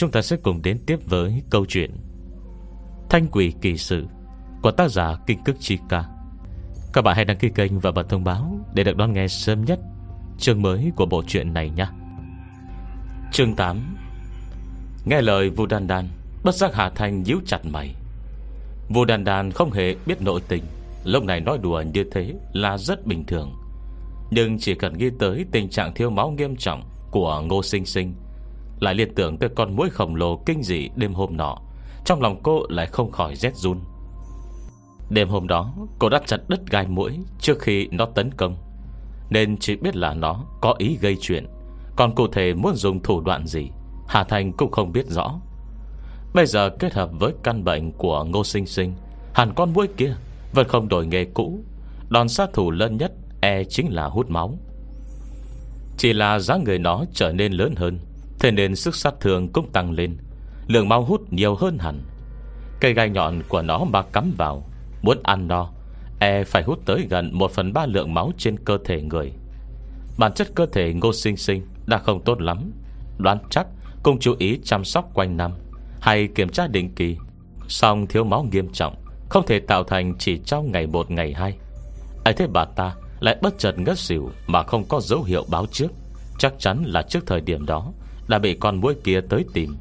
chúng ta sẽ cùng đến tiếp với câu chuyện Thanh quỷ kỳ sự Của tác giả Kinh Cức Chi Ca. Các bạn hãy đăng ký kênh và bật thông báo Để được đón nghe sớm nhất Chương mới của bộ truyện này nhé Chương 8 Nghe lời Vu Đan Đan, Bất giác Hà Thanh nhíu chặt mày. Vu Đan Đan không hề biết nội tình, Lúc này nói đùa như thế là rất bình thường. Nhưng chỉ cần ghi tới tình trạng thiếu máu nghiêm trọng Của Ngô Sinh Sinh lại liên tưởng tới con muỗi khổng lồ kinh dị đêm hôm nọ. Trong lòng cô lại không khỏi rét run. Đêm hôm đó, Cô đã chặt đứt gai mũi Trước khi nó tấn công. Nên chỉ biết là nó có ý gây chuyện. Còn cụ thể muốn dùng thủ đoạn gì, Hà Thành cũng không biết rõ. Bây giờ kết hợp với căn bệnh của Ngô Sinh Sinh, Hẳn con mũi kia Vẫn không đổi nghề cũ. Đòn sát thủ lớn nhất E chính là hút máu. Chỉ là giá người nó trở nên lớn hơn. Thế nên sức sát thương cũng tăng lên. Lượng máu hút nhiều hơn hẳn. Cây gai nhọn của nó mà cắm vào, Muốn ăn no E phải hút tới gần 1 phần 3 lượng máu trên cơ thể người. Bản chất cơ thể ngô sinh sinh Đã không tốt lắm. Đoán chắc cùng chú ý chăm sóc quanh năm, Hay kiểm tra định kỳ. Xong thiếu máu nghiêm trọng Không thể tạo thành chỉ trong ngày một, ngày hai. Ấy thế bà ta lại bất chợt ngất xỉu Mà không có dấu hiệu báo trước. Chắc chắn là trước thời điểm đó đã bị con muỗi kia tới tìm.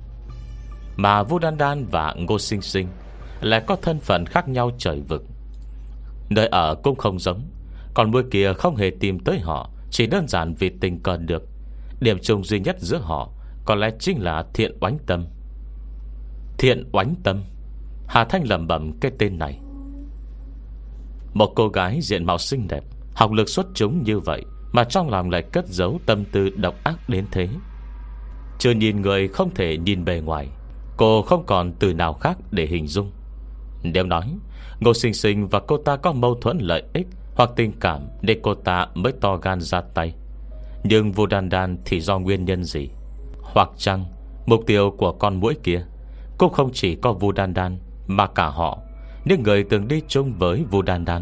Mà Vu Đan Đan và Ngô Sinh Sinh Lại có thân phận khác nhau trời vực. Nơi ở cũng không giống Còn muỗi kia không hề tìm tới họ, Chỉ đơn giản vì tình cờ được. Điểm chung duy nhất giữa họ Có lẽ chính là thiện oánh tâm. Thiện oánh tâm, Hà Thanh lầm bẩm cái tên này. Một cô gái diện mạo xinh đẹp, Học lực xuất chúng như vậy Mà trong lòng lại cất giấu tâm tư độc ác đến thế. Chưa nhìn người không thể nhìn bề ngoài. Cô không còn từ nào khác để hình dung. Nếu nói, Ngô Sinh Sinh và cô ta có mâu thuẫn lợi ích Hoặc tình cảm Để cô ta mới to gan ra tay. Nhưng vô đan đan thì do nguyên nhân gì? Hoặc chăng Mục tiêu của con mũi kia Cũng không chỉ có Vu Đan Đan Mà cả họ, Những người từng đi chung với Vu Đan Đan?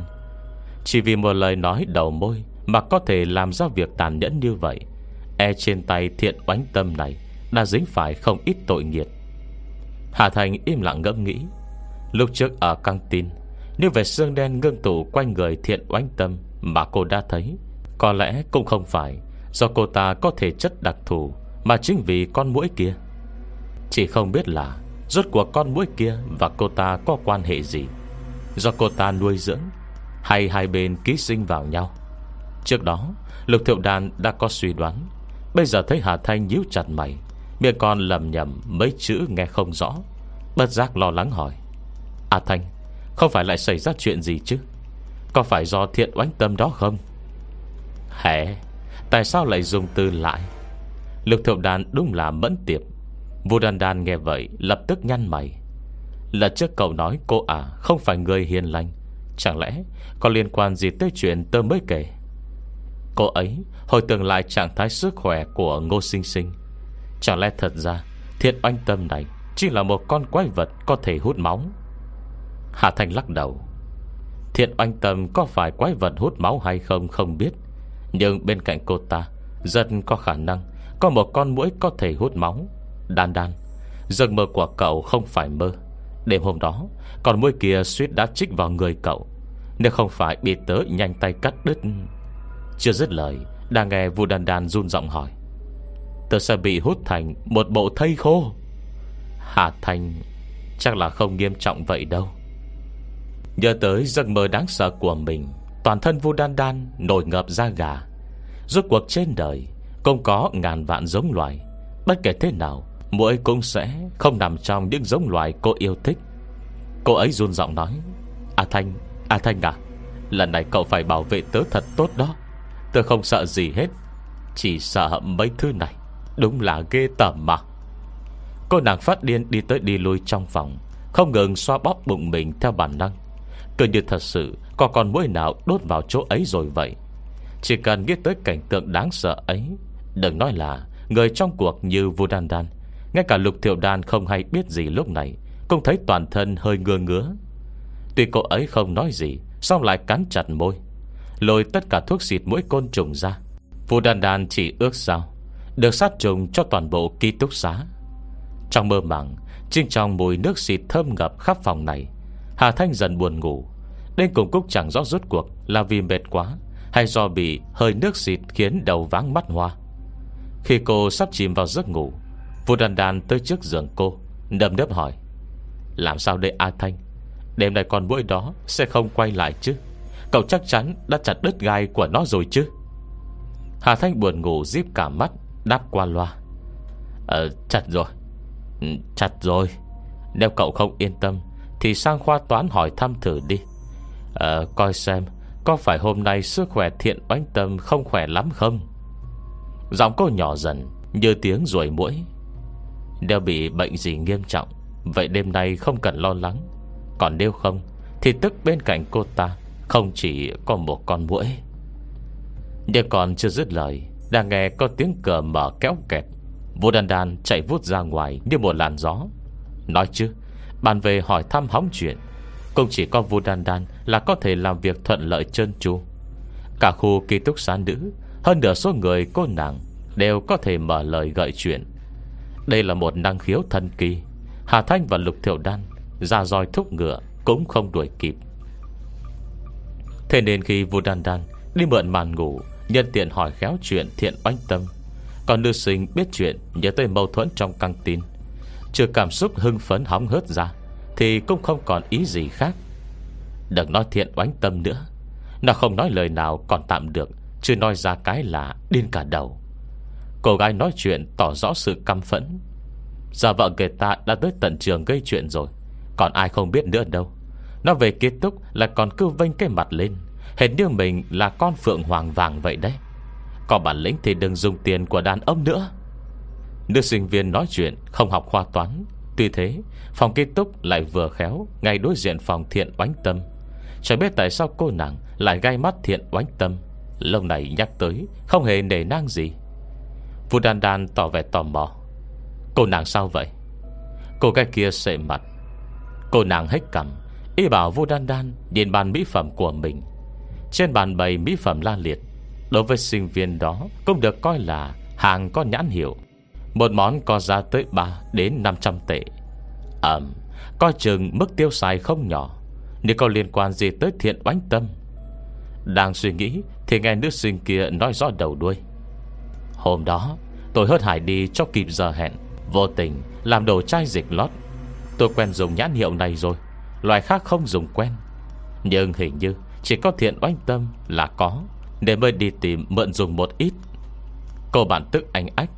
Chỉ vì một lời nói đầu môi Mà có thể làm ra việc tàn nhẫn như vậy E trên tay thiện oánh tâm này. Đã dính phải không ít tội nghiệt Hà Thành im lặng ngẫm nghĩ. Lúc trước ở căng tin, Nếu về xương đen ngưng tụ quanh người thiện oánh tâm Mà cô đã thấy, Có lẽ cũng không phải Do cô ta có thể chất đặc thù Mà chính vì con mũi kia. Chỉ không biết là Rốt cuộc con mũi kia và cô ta có quan hệ gì, Do cô ta nuôi dưỡng Hay hai bên ký sinh vào nhau. Trước đó, Lục thiệu đàn đã có suy đoán, Bây giờ thấy Hà Thanh nhíu chặt mày Miệng con lầm nhầm mấy chữ nghe không rõ. Bất giác lo lắng hỏi. À Thanh, Không phải lại xảy ra chuyện gì chứ? Có phải do thiện oánh tâm đó không? Hẻ Tại sao lại dùng từ lại? Lực thượng đàn đúng là mẫn tiệp. Vu đàn đàn nghe vậy Lập tức nhăn mày. Là trước cậu nói cô à Không phải người hiền lành. Chẳng lẽ có liên quan gì tới chuyện tớ mới kể? Cô ấy Hồi tưởng lại trạng thái sức khỏe của Ngô Sinh Sinh. Chẳng lẽ thật ra, Thiện oanh tâm này Chỉ là một con quái vật có thể hút máu? Hà Thành lắc đầu. Thiện oanh tâm có phải quái vật hút máu hay không không biết, Nhưng bên cạnh cô ta, Rất có khả năng Có một con mũi có thể hút máu. Đan đan, Giấc mơ của cậu không phải mơ. Đêm hôm đó, Con mũi kia suýt đã chích vào người cậu. Nếu không phải bị tớ nhanh tay cắt đứt. Chưa dứt lời, Đang nghe Vu Đan Đan run giọng hỏi. Tớ sẽ bị hút thành Một bộ thây khô. Hà Thành Chắc là không nghiêm trọng vậy đâu. Nhớ tới giấc mơ đáng sợ của mình Toàn thân Vu Đan Đan Nổi ngập da gà. Rốt cuộc trên đời Không có ngàn vạn giống loài. Bất kể thế nào Mỗi cũng sẽ không nằm trong những giống loài cô yêu thích. Cô ấy run giọng nói A Thanh, A Thanh à Lần này cậu phải bảo vệ tớ thật tốt đó. Tớ không sợ gì hết Chỉ sợ mấy thứ này. Đúng là ghê tởm mà. Cô nàng phát điên đi tới đi lui trong phòng, Không ngừng xoa bóp bụng mình theo bản năng. Cứ như thật sự, Có con mũi nào đốt vào chỗ ấy rồi vậy? Chỉ cần nghĩ tới cảnh tượng đáng sợ ấy, Đừng nói là Người trong cuộc như Vu Đan Đan, Ngay cả Lục Thiệu Đan không hay biết gì lúc này, Cũng thấy toàn thân hơi ngơ ngứa. Tuy cô ấy không nói gì Xong lại cắn chặt môi, Lôi tất cả thuốc xịt mũi côn trùng ra. Vu Đan Đan chỉ ước sao được sát trùng cho toàn bộ ký túc xá. Trong mơ màng trên trong mùi nước xịt thơm ngập khắp phòng này, Hà Thanh dần buồn ngủ. Đến cùng Cúc chẳng rõ rốt cuộc Là vì mệt quá Hay do bị hơi nước xịt khiến đầu váng mắt hoa. Khi cô sắp chìm vào giấc ngủ Vua đàn đàn tới trước giường cô đầm đớp hỏi, Làm sao đây A Thanh? Đêm nay con mũi đó sẽ không quay lại chứ? Cậu chắc chắn đã chặt đứt gai của nó rồi chứ? Hà Thanh buồn ngủ díp cả mắt Đáp qua loa. Ờ chặt rồi. Ừ, chặt rồi. Nếu cậu không yên tâm, Thì sang khoa toán hỏi thăm thử đi. Ờ coi xem Có phải hôm nay sức khỏe thiện oánh tâm Không khỏe lắm không? Giọng cô nhỏ dần, Như tiếng ruồi mũi Nếu bị bệnh gì nghiêm trọng, Vậy đêm nay không cần lo lắng. Còn nếu không, Thì tức bên cạnh cô ta, Không chỉ có một con mũi Nhưng còn chưa dứt lời đang nghe có tiếng cờ mở kéo kẹt. Vô đàn đàn chạy vút ra ngoài Như một làn gió. Nói chứ, Bàn về hỏi thăm hóng chuyện. Cũng chỉ có Vu đàn đàn Là có thể làm việc thuận lợi trơn tru. Cả khu ký túc xá nữ, Hơn nửa số người cô nàng, Đều có thể mở lời gợi chuyện. Đây là một năng khiếu thần kỳ. Hà Thanh và Lục Thiểu Đan, Ra roi thúc ngựa, Cũng không đuổi kịp. Thế nên khi Vu đàn đàn Đi mượn màn ngủ Nhân tiện hỏi khéo chuyện thiện oanh tâm. Còn nữ sinh biết chuyện Nhớ tới mâu thuẫn trong căng tin. Chưa cảm xúc hưng phấn hóng hớt ra, Thì cũng không còn ý gì khác. Đừng nói thiện oánh tâm nữa. Nó không nói lời nào còn tạm được Chứ nói ra cái là điên cả đầu. Cô gái nói chuyện tỏ rõ sự căm phẫn. Giờ vợ người ta đã tới tận trường gây chuyện rồi, Còn ai không biết nữa đâu. Nó về kết thúc là còn cứ vênh cái mặt lên. Hình như mình là con phượng hoàng vàng vậy đấy. Có bản lĩnh thì đừng dùng tiền của đàn ông nữa. Nữ sinh viên nói chuyện, Không học khoa toán. Tuy thế, phòng ký túc lại vừa khéo, Ngay đối diện phòng thiện oánh tâm. Chẳng biết tại sao cô nàng Lại gai mắt thiện oánh tâm. Lâu này nhắc tới, Không hề nề nang gì. Vũ đàn đàn tỏ vẻ tò mò. Cô nàng sao vậy? Cô gái kia sệ mặt. Cô nàng hết cầm Ý bảo vô đan đan nhìn bàn mỹ phẩm của mình. Trên bàn bày mỹ phẩm la liệt, Đối với sinh viên đó Cũng được coi là hàng có nhãn hiệu. Một món có giá tới 3 đến 500 tệ. Ẩm, Coi chừng mức tiêu xài không nhỏ, Nếu có liên quan gì tới thiện oánh tâm. Đang suy nghĩ Thì nghe nữ sinh kia nói rõ đầu đuôi. Hôm đó, Tôi hớt hải đi cho kịp giờ hẹn, Vô tình làm đồ chai dịch lót. Tôi quen dùng nhãn hiệu này rồi loại khác không dùng quen. Nhưng hình như chỉ có thiện oanh tâm là có, Để mới đi tìm mượn dùng một ít. Cô bạn tức anh ách,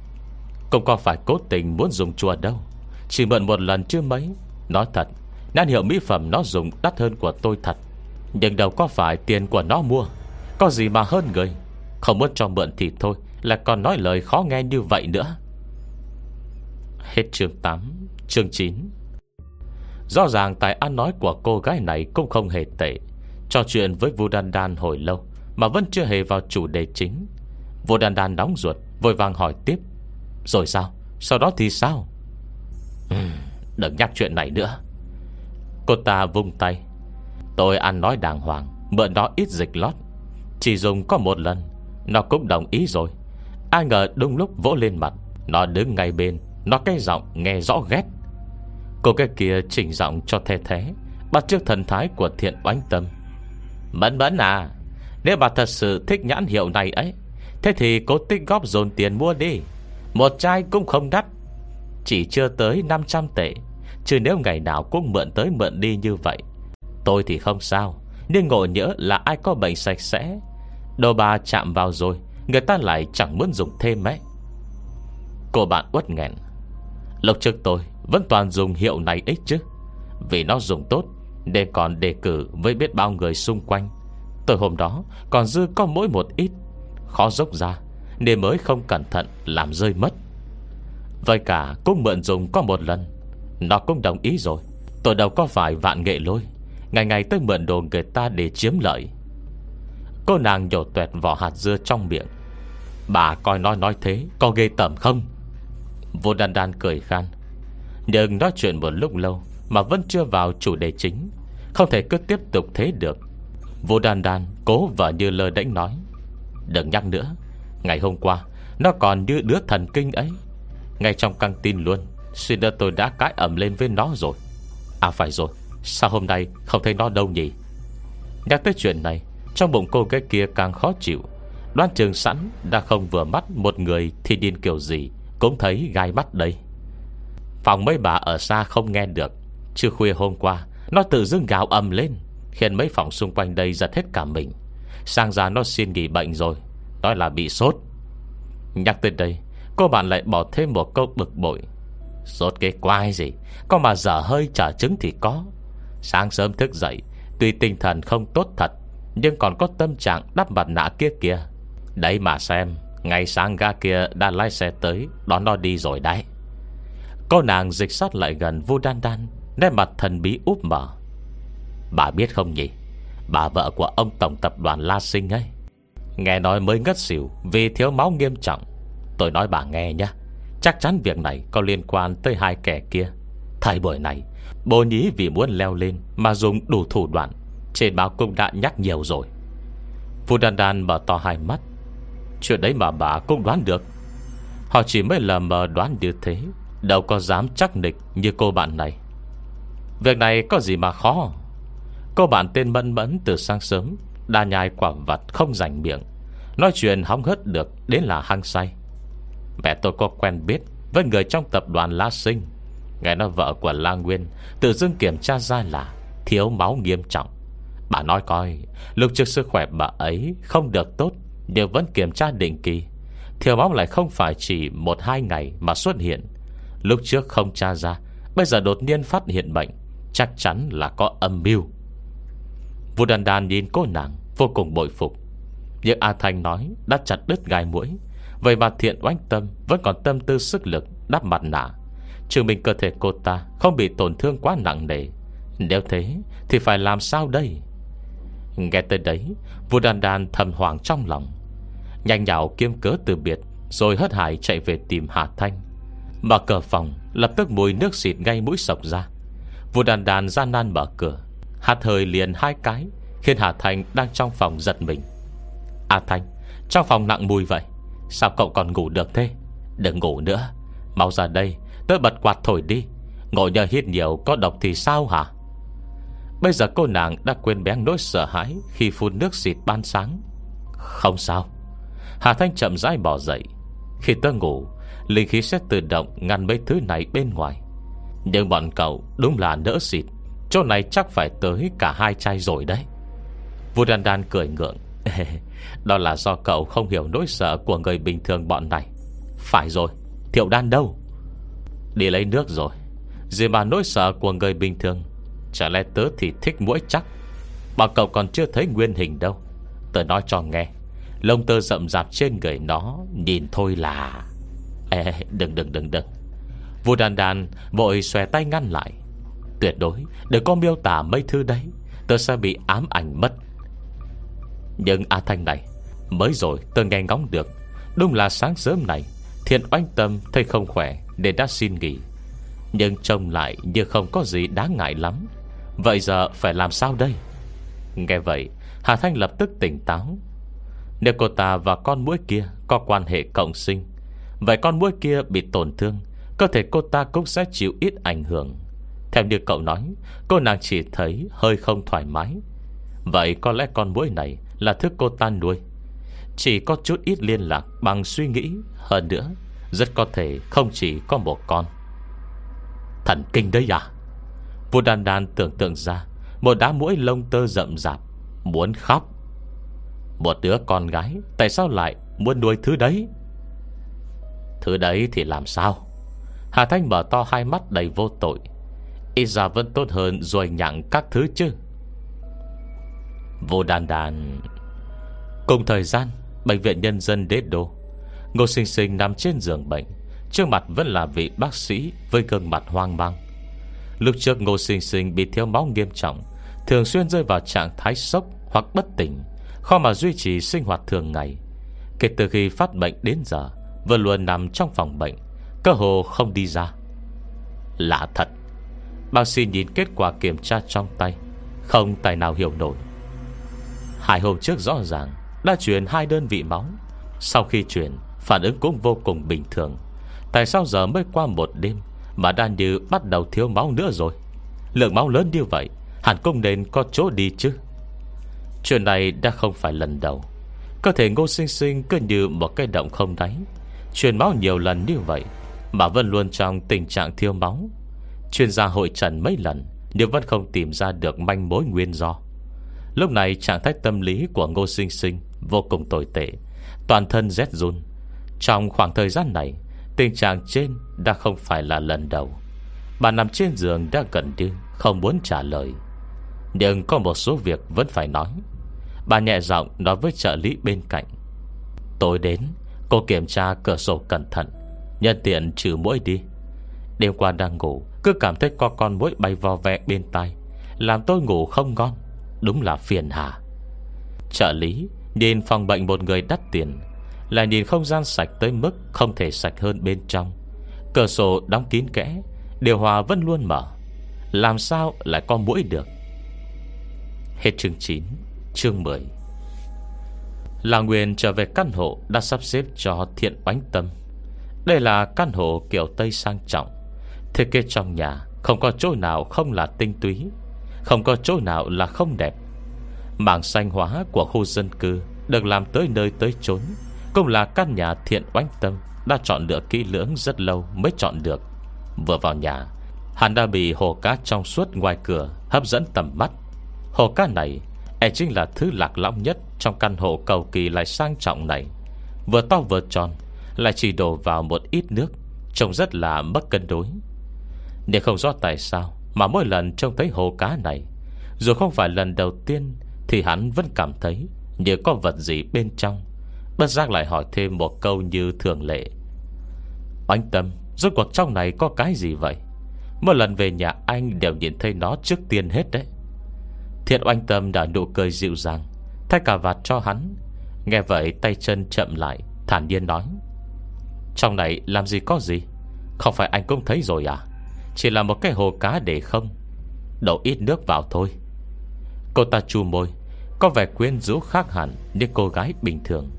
Cũng có phải cố tình muốn dùng chùa đâu. Chỉ mượn một lần chưa mấy. Nói thật, Nhãn hiệu mỹ phẩm nó dùng đắt hơn của tôi thật. Nhưng đâu có phải tiền của nó mua, Có gì mà hơn người. Không muốn cho mượn thì thôi Là còn nói lời khó nghe như vậy nữa. Hết chương 8 Chương 9 Rõ ràng tài ăn nói của cô gái này Cũng không hề tệ. Trò chuyện với Vu Đan Đan hồi lâu Mà vẫn chưa hề vào chủ đề chính. Vu Đan Đan đóng ruột Vội vàng hỏi tiếp. Rồi sao? Sau đó thì sao? Uhm, Đừng nhắc chuyện này nữa. Cô ta vung tay. Tôi ăn nói đàng hoàng Mượn nó ít dịch lót. Chỉ dùng có một lần Nó cũng đồng ý rồi. Ai ngờ đúng lúc vỗ lên mặt Nó đứng ngay bên nó cái giọng nghe rõ ghét. Cô cái kia chỉnh giọng cho the thế Bắt trước thần thái của thiện oánh tâm. Mẫn mẫn à Nếu bà thật sự thích nhãn hiệu này ấy, Thế thì cố tích góp dồn tiền mua đi. Một chai cũng không đắt, Chỉ chưa tới 500 tệ. Chứ nếu ngày nào cũng mượn tới mượn đi như vậy, Tôi thì không sao. Nhưng ngộ nhỡ là ai có bệnh sạch sẽ, Đồ bà chạm vào rồi, Người ta lại chẳng muốn dùng thêm ấy. Cô bạn uất nghẹn, lộc trước tôi vẫn toàn dùng hiệu này ít chứ, Vì nó dùng tốt. Nên còn đề cử với biết bao người xung quanh. Từ hôm đó, Còn dư có mỗi một ít. Khó dốc ra, Nên mới không cẩn thận làm rơi mất. Vậy cả cũng mượn dùng có một lần. Nó cũng đồng ý rồi. Tôi đâu có phải vạn nghệ lôi. Ngày ngày tôi mượn đồ người ta để chiếm lợi. Cô nàng nhổ tuẹt vỏ hạt dưa trong miệng. Bà coi nói nói thế, Có ghê tởm không? Vô đan đan cười khan. Nhưng nói chuyện một lúc lâu Mà vẫn chưa vào chủ đề chính. Không thể cứ tiếp tục thế được. Vũ đàn đàn cố vợ như lơ đánh nói. Đừng nhắc nữa, Ngày hôm qua, Nó còn như đứa thần kinh ấy. Ngay trong căng tin luôn Suy nữa tôi đã cãi ẩm lên với nó rồi. À phải rồi, Sao hôm nay không thấy nó đâu nhỉ? Nhắc tới chuyện này, Trong bụng cô cái kia càng khó chịu. Đoan trường sẵn đã không vừa mắt Một người thì điên kiểu gì Cũng thấy gai mắt đây Phòng mấy bà ở xa không nghe được. Chưa khuya hôm qua nó tự dưng gào ầm lên, Khiến mấy phòng xung quanh đây giật hết cả mình. Sang ra nó xin nghỉ bệnh rồi, Nói là bị sốt. Nhắc tới đây, Cô bạn lại bỏ thêm một câu bực bội. Sốt cái quai gì, Có mà dở hơi trả trứng thì có. Sáng sớm thức dậy, Tuy tinh thần không tốt thật, Nhưng còn có tâm trạng đắp mặt nạ kia kia Đấy mà xem, Ngày sáng ga kia đã lái xe tới, Đón nó đi rồi đấy. Cô nàng dịch sát lại gần Vu Đan Đan Nét mặt thần bí úp mở. Bà biết không nhỉ? Bà vợ của ông tổng tập đoàn La Sinh ấy. Nghe nói mới ngất xỉu Vì thiếu máu nghiêm trọng. Tôi nói bà nghe nhé. Chắc chắn việc này có liên quan tới hai kẻ kia. Thời buổi này Bồ nhí vì muốn leo lên Mà dùng đủ thủ đoạn. Trên báo cũng đã nhắc nhiều rồi. Phu Đan Đan mở to hai mắt. Chuyện đấy mà bà cũng đoán được. Họ chỉ mới là mờ đoán như thế. Đâu có dám chắc nịch như cô bạn này. Việc này có gì mà khó? Cô bạn tên Mẫn Mẫn từ sáng sớm, Đa nhai quả vật không rảnh miệng. Nói chuyện hóng hớt được Đến là hăng say. Mẹ tôi có quen biết Với người trong tập đoàn La Sinh. Nghe nói vợ của La Nguyên Tự dưng kiểm tra ra là Thiếu máu nghiêm trọng. Bà nói coi, Lúc trước sức khỏe bà ấy không được tốt, Nhưng vẫn kiểm tra định kỳ. Thiếu máu lại không phải chỉ một hai ngày Mà xuất hiện. Lúc trước không tra ra, Bây giờ đột nhiên phát hiện bệnh. Chắc chắn là có âm mưu. Vua đàn đàn nhìn cô nàng, Vô cùng bội phục. Nhưng A Thanh nói, đã chặt đứt gai mũi Vậy mà thiện oanh tâm Vẫn còn tâm tư sức lực đắp mặt nạ. Trừ mình cơ thể cô ta Không bị tổn thương quá nặng nề. Nếu thế, thì phải làm sao đây? Nghe tới đấy, Vua đàn đàn thầm hoàng trong lòng. Nhanh nhạo kiếm cớ từ biệt, Rồi hất hải chạy về tìm Hà Thanh. Mà cửa phòng, Lập tức mùi nước xịt ngay mũi sọc ra. Vụ đàn đàn ra nan mở cửa. Hạt hơi liền hai cái, Khiến Hà Thanh đang trong phòng giật mình. À Thanh Trong phòng nặng mùi vậy? Sao cậu còn ngủ được thế? Đừng ngủ nữa. Mau ra đây, Tớ bật quạt thổi đi. Ngồi nhờ hít nhiều, có độc thì sao hả? Bây giờ cô nàng đã quên bén nỗi sợ hãi Khi phun nước xịt ban sáng. Không sao. Hà Thanh chậm rãi bỏ dậy. Khi tớ ngủ, Linh khí sẽ tự động ngăn mấy thứ này bên ngoài. Nhưng bọn cậu đúng là nỡ xịt. Chỗ này chắc phải tới cả hai chai rồi đấy. Vua Đan Đan cười ngượng. Đó là do cậu không hiểu nỗi sợ Của người bình thường bọn này. Phải rồi, Thiệu Đan đâu? Đi lấy nước rồi. Gì mà nỗi sợ của người bình thường? Chả lẽ tớ thì thích mũi chắc? Mà cậu còn chưa thấy nguyên hình đâu. Tớ nói cho nghe, Lông tơ rậm rạp trên người nó Nhìn thôi là. Ê, đừng đừng đừng đừng. Vua đàn đàn vội xòe tay ngăn lại. Tuyệt đối đừng có miêu tả mấy thứ đấy, Tớ sẽ bị ám ảnh mất. Nhưng A Thanh này, Mới rồi tớ nghe ngóng được. Đúng là sáng sớm này, Thiện oanh tâm thấy không khỏe Nên đã xin nghỉ. Nhưng trông lại như không có gì đáng ngại lắm. Vậy giờ phải làm sao đây? Nghe vậy, Hà Thanh lập tức tỉnh táo. Nếu cô ta và con mũi kia Có quan hệ cộng sinh, Vậy con mũi kia bị tổn thương có thể cô ta cũng sẽ chịu ít ảnh hưởng. Theo như cậu nói, Cô nàng chỉ thấy hơi không thoải mái. Vậy có lẽ con mũi này Là thức cô ta nuôi. Chỉ có chút ít liên lạc bằng suy nghĩ. Hơn nữa, Rất có thể không chỉ có một con. Thần kinh đấy à? Vua đàn đàn tưởng tượng ra, Một đá mũi lông tơ rậm rạp, Muốn khóc. Một đứa con gái, Tại sao lại muốn nuôi thứ đấy? Thứ đấy thì làm sao? Hà Thanh mở to hai mắt đầy vô tội. Ít ra vẫn tốt hơn Rồi nhặng các thứ chứ? Vô đàn đàn Cùng thời gian, Bệnh viện Nhân dân Đế Đô, Ngô Sinh Sinh nằm trên giường bệnh, Trước mặt vẫn là vị bác sĩ Với gương mặt hoang mang. Lúc trước Ngô Sinh Sinh bị thiếu máu nghiêm trọng, Thường xuyên rơi vào trạng thái sốc Hoặc bất tỉnh, Khó mà duy trì sinh hoạt thường ngày. Kể từ khi phát bệnh đến giờ, Vẫn luôn nằm trong phòng bệnh Cơ hồ không đi ra. Lạ thật, Bác sĩ nhìn kết quả kiểm tra trong tay, Không tài nào hiểu nổi. Hai hôm trước rõ ràng Đã chuyển hai đơn vị máu. Sau khi chuyển Phản ứng cũng vô cùng bình thường. Tại sao giờ mới qua một đêm Mà đan như bắt đầu thiếu máu nữa rồi? Lượng máu lớn như vậy, Hẳn cũng nên có chỗ đi chứ. Chuyện này đã không phải lần đầu. Cơ thể ngô sinh sinh cứ như một cái động không đáy. Truyền máu nhiều lần như vậy mà vẫn luôn trong tình trạng thiếu máu. Chuyên gia hội trần mấy lần, Nhưng vẫn không tìm ra được manh mối nguyên do. Lúc này, trạng thái tâm lý của ngô sinh sinh Vô cùng tồi tệ, Toàn thân rét run. Trong khoảng thời gian này, Tình trạng trên đã không phải là lần đầu. Bà nằm trên giường đã gần đi, Không muốn trả lời. Nhưng có một số việc vẫn phải nói. Bà nhẹ giọng nói với trợ lý bên cạnh. Tối đến, Cô kiểm tra cửa sổ cẩn thận. Nhân tiện trừ mũi đi. Đêm qua đang ngủ, Cứ cảm thấy có con mũi bay vò vẹ bên tai, Làm tôi ngủ không ngon, Đúng là phiền hà. Trợ lý, nhìn phòng bệnh một người đắt tiền Là nhìn không gian sạch tới mức Không thể sạch hơn bên trong. Cửa sổ đóng kín kẽ, Điều hòa vẫn luôn mở. Làm sao lại có mũi được? Hết chương 9 Chương 10 Là Nguyên trở về căn hộ Đã sắp xếp cho thiện oánh tâm. Đây là căn hộ kiểu Tây sang trọng. Thiết kế trong nhà, Không có chỗ nào không là tinh túy, Không có chỗ nào là không đẹp. Mảng xanh hóa của khu dân cư Được làm tới nơi tới chốn, Cũng là căn nhà thiện oánh tâm, Đã chọn lựa kỹ lưỡng rất lâu Mới chọn được. Vừa vào nhà, Hắn đã bị hồ cá trong suốt ngoài cửa Hấp dẫn tầm mắt. Hồ cá này E chính là thứ lạc lõng nhất Trong căn hộ cầu kỳ lại sang trọng này. Vừa to vừa tròn lại chỉ đổ vào một ít nước, Trông rất là mất cân đối. Nhưng không rõ tại sao Mà mỗi lần trông thấy hồ cá này, Dù không phải lần đầu tiên, Thì hắn vẫn cảm thấy Như có vật gì bên trong. Bất giác lại hỏi thêm một câu như thường lệ. Anh tâm, Rốt cuộc trong này có cái gì vậy? Một lần về nhà anh đều nhìn thấy nó trước tiên hết đấy. Thiện oanh tâm đã nụ cười dịu dàng, Thay cả vạt cho hắn. Nghe vậy tay chân chậm lại, Thản nhiên nói. Trong này làm gì có gì? Không phải anh cũng thấy rồi à? Chỉ là một cái hồ cá để không? Đổ ít nước vào thôi. Cô ta chu môi, Có vẻ quyến rũ khác hẳn Như cô gái bình thường.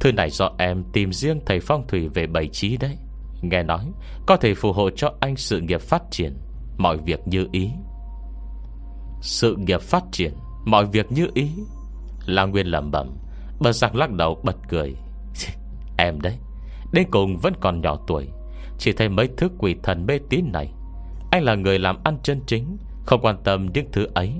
Thư này do em tìm riêng thầy phong thủy về bày trí đấy. Nghe nói, Có thể phù hộ cho anh sự nghiệp phát triển, Mọi việc như ý. Sự nghiệp phát triển, Mọi việc như ý? Là Nguyên lầm bẩm Bờ giặc lắc đầu bật cười. Em đấy. Đến cùng vẫn còn nhỏ tuổi. Chỉ thấy mấy thứ quỷ thần mê tín này. Anh là người làm ăn chân chính, Không quan tâm những thứ ấy.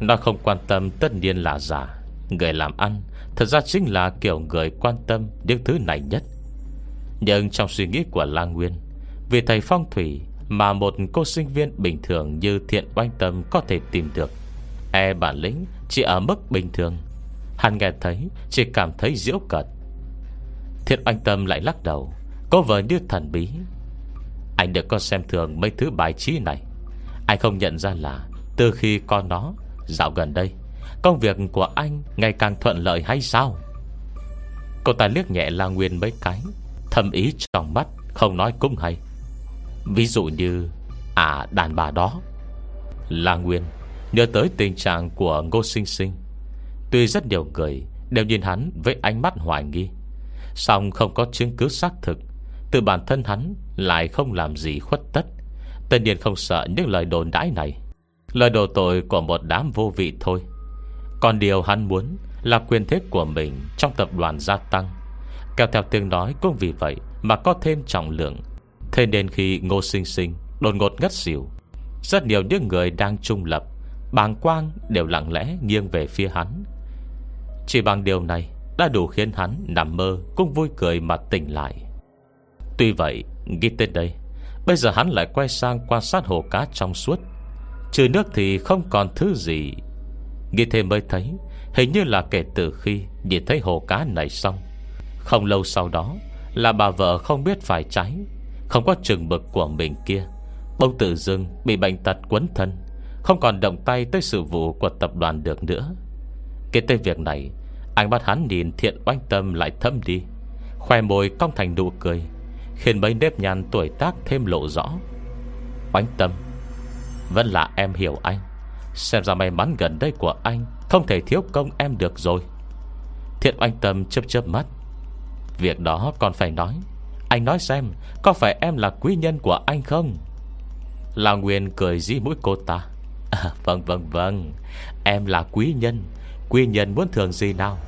Nó không quan tâm tất nhiên là giả. Người làm ăn Thật ra chính là kiểu người quan tâm Những thứ này nhất. Nhưng trong suy nghĩ của La Nguyên, Vì thầy phong thủy Mà một cô sinh viên bình thường Như thiện oanh tâm có thể tìm được. E bản lĩnh chỉ ở mức bình thường. Hắn nghe thấy, Chỉ cảm thấy diễu cợt. Thiết oanh tâm lại lắc đầu. Có vờ như thần bí. Anh được con xem thường mấy thứ bài trí này. Anh không nhận ra là Từ khi có nó, Dạo gần đây, Công việc của anh ngày càng thuận lợi hay sao? Cô ta liếc nhẹ La Nguyên mấy cái, thầm ý trong mắt, Không nói cũng hay. Ví dụ như À đàn bà đó. La Nguyên Nhớ tới tình trạng của Ngô Sinh Sinh. Tuy rất nhiều người Đều nhìn hắn với ánh mắt hoài nghi Xong không có chứng cứ xác thực. Từ bản thân hắn Lại không làm gì khuất tất. Tất nhiên không sợ những lời đồn đãi này. Lời đổ tội của một đám vô vị thôi. Còn điều hắn muốn Là quyền thế của mình Trong tập đoàn gia tăng. Kéo theo tiếng nói cũng vì vậy Mà có thêm trọng lượng. Thế nên khi ngô sinh sinh Đột ngột ngất xỉu, Rất nhiều những người đang trung lập, Bàng quang đều lặng lẽ nghiêng về phía hắn. Chỉ bằng điều này đã đủ khiến hắn nằm mơ Cũng vui cười mà tỉnh lại. Tuy vậy Ghi tên đây, Bây giờ hắn lại quay sang quan sát hồ cá trong suốt. Trừ nước thì không còn thứ gì. Nghĩ thêm mới thấy, Hình như là kể từ khi Nhìn thấy hồ cá này xong. Không lâu sau đó, Là bà vợ không biết phải trái, Không có chừng mực của mình kia. Bông tự dưng bị bệnh tật quấn thân, Không còn động tay tới sự vụ Của tập đoàn được nữa. Cái tên việc này anh bắt hắn nhìn thiện oanh tâm lại thâm đi. Khoe môi cong thành nụ cười Khiến mấy nếp nhăn tuổi tác thêm lộ rõ. Oanh tâm Vẫn là em hiểu anh. Xem ra may mắn gần đây của anh Không thể thiếu công em được rồi. Thiện oanh tâm chớp chớp mắt. Việc đó còn phải nói. Anh nói xem Có phải em là quý nhân của anh không? La Nguyên cười dí mũi cô ta. À, Vâng vâng vâng. Em là quý nhân Quy nhân muốn thường gì nào?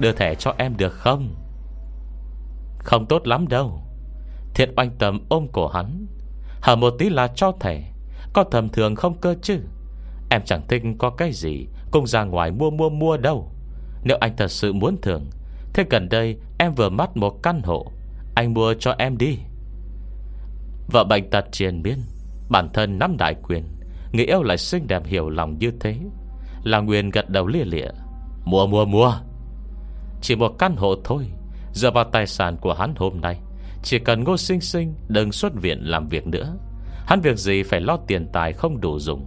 Đưa thẻ cho em được không? Không tốt lắm đâu. Thiện oanh tầm ôm cổ hắn. Hở một tí là cho thẻ. Có thầm thường không cơ chứ? Em chẳng thích có cái gì Cùng ra ngoài mua mua mua đâu. Nếu anh thật sự muốn thường Thế gần đây em vừa mắt một căn hộ. Anh mua cho em đi. Vợ bệnh tật triền biên Bản thân nắm đại quyền, Người yêu lại xinh đẹp hiểu lòng như thế. Là Nguyên gật đầu lia lịa. Mua mua mua Chỉ một căn hộ thôi Giờ vào tài sản của hắn hôm nay. Chỉ cần ngô sinh sinh Đừng xuất viện làm việc nữa. Hắn việc gì phải lo tiền tài không đủ dùng.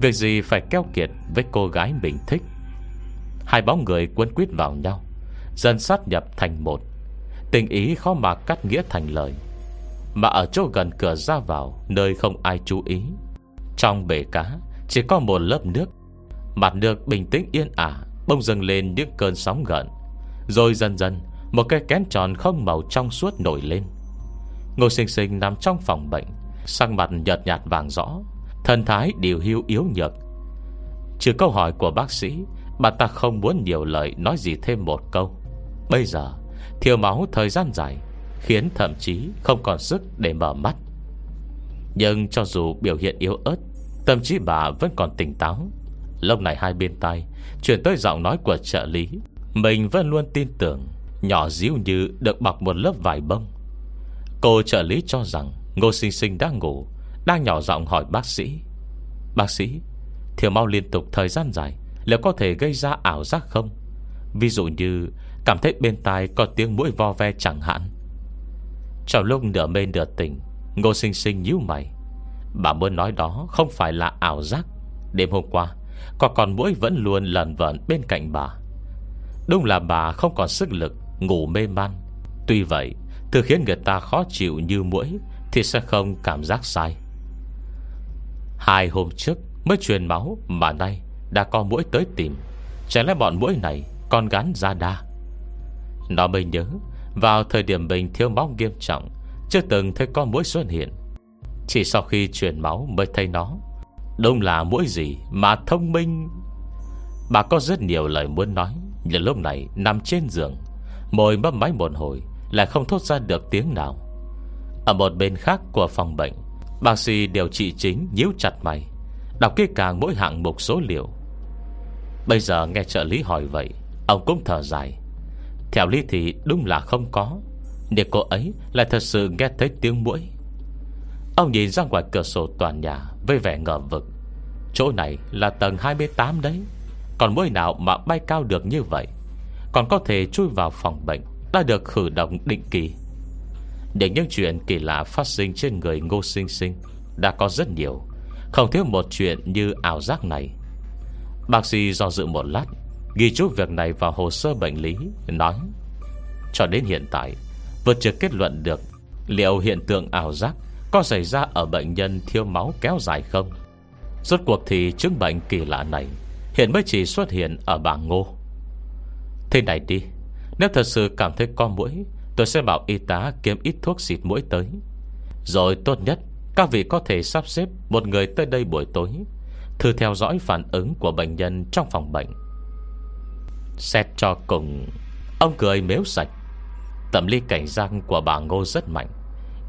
Việc gì phải keo kiệt Với cô gái mình thích. Hai bóng người quấn quýt vào nhau, Dần sát nhập thành một. Tình ý khó mà cắt nghĩa thành lời. Mà ở chỗ gần cửa ra vào, Nơi không ai chú ý. Trong bể cá, Chỉ có một lớp nước. Mặt nước bình tĩnh yên ả. Bông dâng lên những cơn sóng gợn, Rồi dần dần Một cái kén tròn không màu trong suốt nổi lên. Ngô sinh sinh nằm trong phòng bệnh Sang mặt nhợt nhạt vàng rõ, Thần thái điều hưu yếu nhược. Trừ câu hỏi của bác sĩ, Bà ta không muốn nhiều lời nói gì thêm một câu. Bây giờ Thiếu máu thời gian dài Khiến thậm chí không còn sức để mở mắt. Nhưng cho dù biểu hiện yếu ớt Tâm trí bà vẫn còn tỉnh táo. Lúc này hai bên tay Chuyển tới giọng nói của trợ lý. Mình vẫn luôn tin tưởng, Nhỏ díu như được bọc một lớp vải bông. Cô trợ lý cho rằng Ngô sinh sinh đang ngủ, Đang nhỏ giọng hỏi bác sĩ. Bác sĩ, Thiểu mau liên tục thời gian dài, Liệu có thể gây ra ảo giác không? Ví dụ như Cảm thấy bên tai có tiếng mũi vo ve chẳng hạn. Trong lúc nửa mê nửa tỉnh, Ngô sinh sinh nhíu mày. Bà muốn nói đó không phải là ảo giác. Đêm hôm qua có con mũi vẫn luôn lần vẩn bên cạnh bà. Đúng là bà không còn sức lực, Ngủ mê man. Tuy vậy, Thứ khiến người ta khó chịu như mũi Thì sẽ không cảm giác sai. Hai hôm trước Mới truyền máu Mà nay đã có mũi tới tìm. Chẳng lẽ bọn mũi này còn gắn ra đa? Nó mới nhớ, Vào thời điểm mình thiếu máu nghiêm trọng, Chưa từng thấy con mũi xuất hiện. Chỉ sau khi truyền máu mới thấy nó. Đúng là mũi gì mà thông minh. Bà có rất nhiều lời muốn nói, Nhưng lúc này nằm trên giường. Môi mấp máy một hồi, Lại không thốt ra được tiếng nào. Ở một bên khác của phòng bệnh, Bác sĩ điều trị chính nhíu chặt mày, Đọc kỹ càng mỗi hạng mục số liệu. Bây giờ nghe trợ lý hỏi vậy, Ông cũng thở dài. Theo lý thì đúng là không có, để cô ấy lại thật sự nghe thấy tiếng mũi Ông nhìn ra ngoài cửa sổ toàn nhà với vẻ ngờ vực. Chỗ này là tầng 28 đấy. Còn mũi nào mà bay cao được như vậy, Còn có thể chui vào phòng bệnh, Đã được khử động định kỳ. Để những chuyện kỳ lạ phát sinh trên người ngô sinh sinh Đã có rất nhiều, Không thiếu một chuyện như ảo giác này. Bác sĩ do dự một lát, Ghi chú việc này vào hồ sơ bệnh lý, Nói, Cho đến hiện tại Vừa chưa kết luận được Liệu hiện tượng ảo giác có xảy ra ở bệnh nhân thiếu máu kéo dài không? Rốt cuộc thì chứng bệnh kỳ lạ này Hiện mới chỉ xuất hiện ở bà ngô. Thế này đi, Nếu thật sự cảm thấy có mũi, Tôi sẽ bảo y tá kiếm ít thuốc xịt mũi tới. Rồi tốt nhất, Các vị có thể sắp xếp Một người tới đây buổi tối, Thử theo dõi phản ứng của bệnh nhân trong phòng bệnh. Xét cho cùng, Ông cười mếu sạch. Tầm ly cảnh giác của bà Ngô rất mạnh.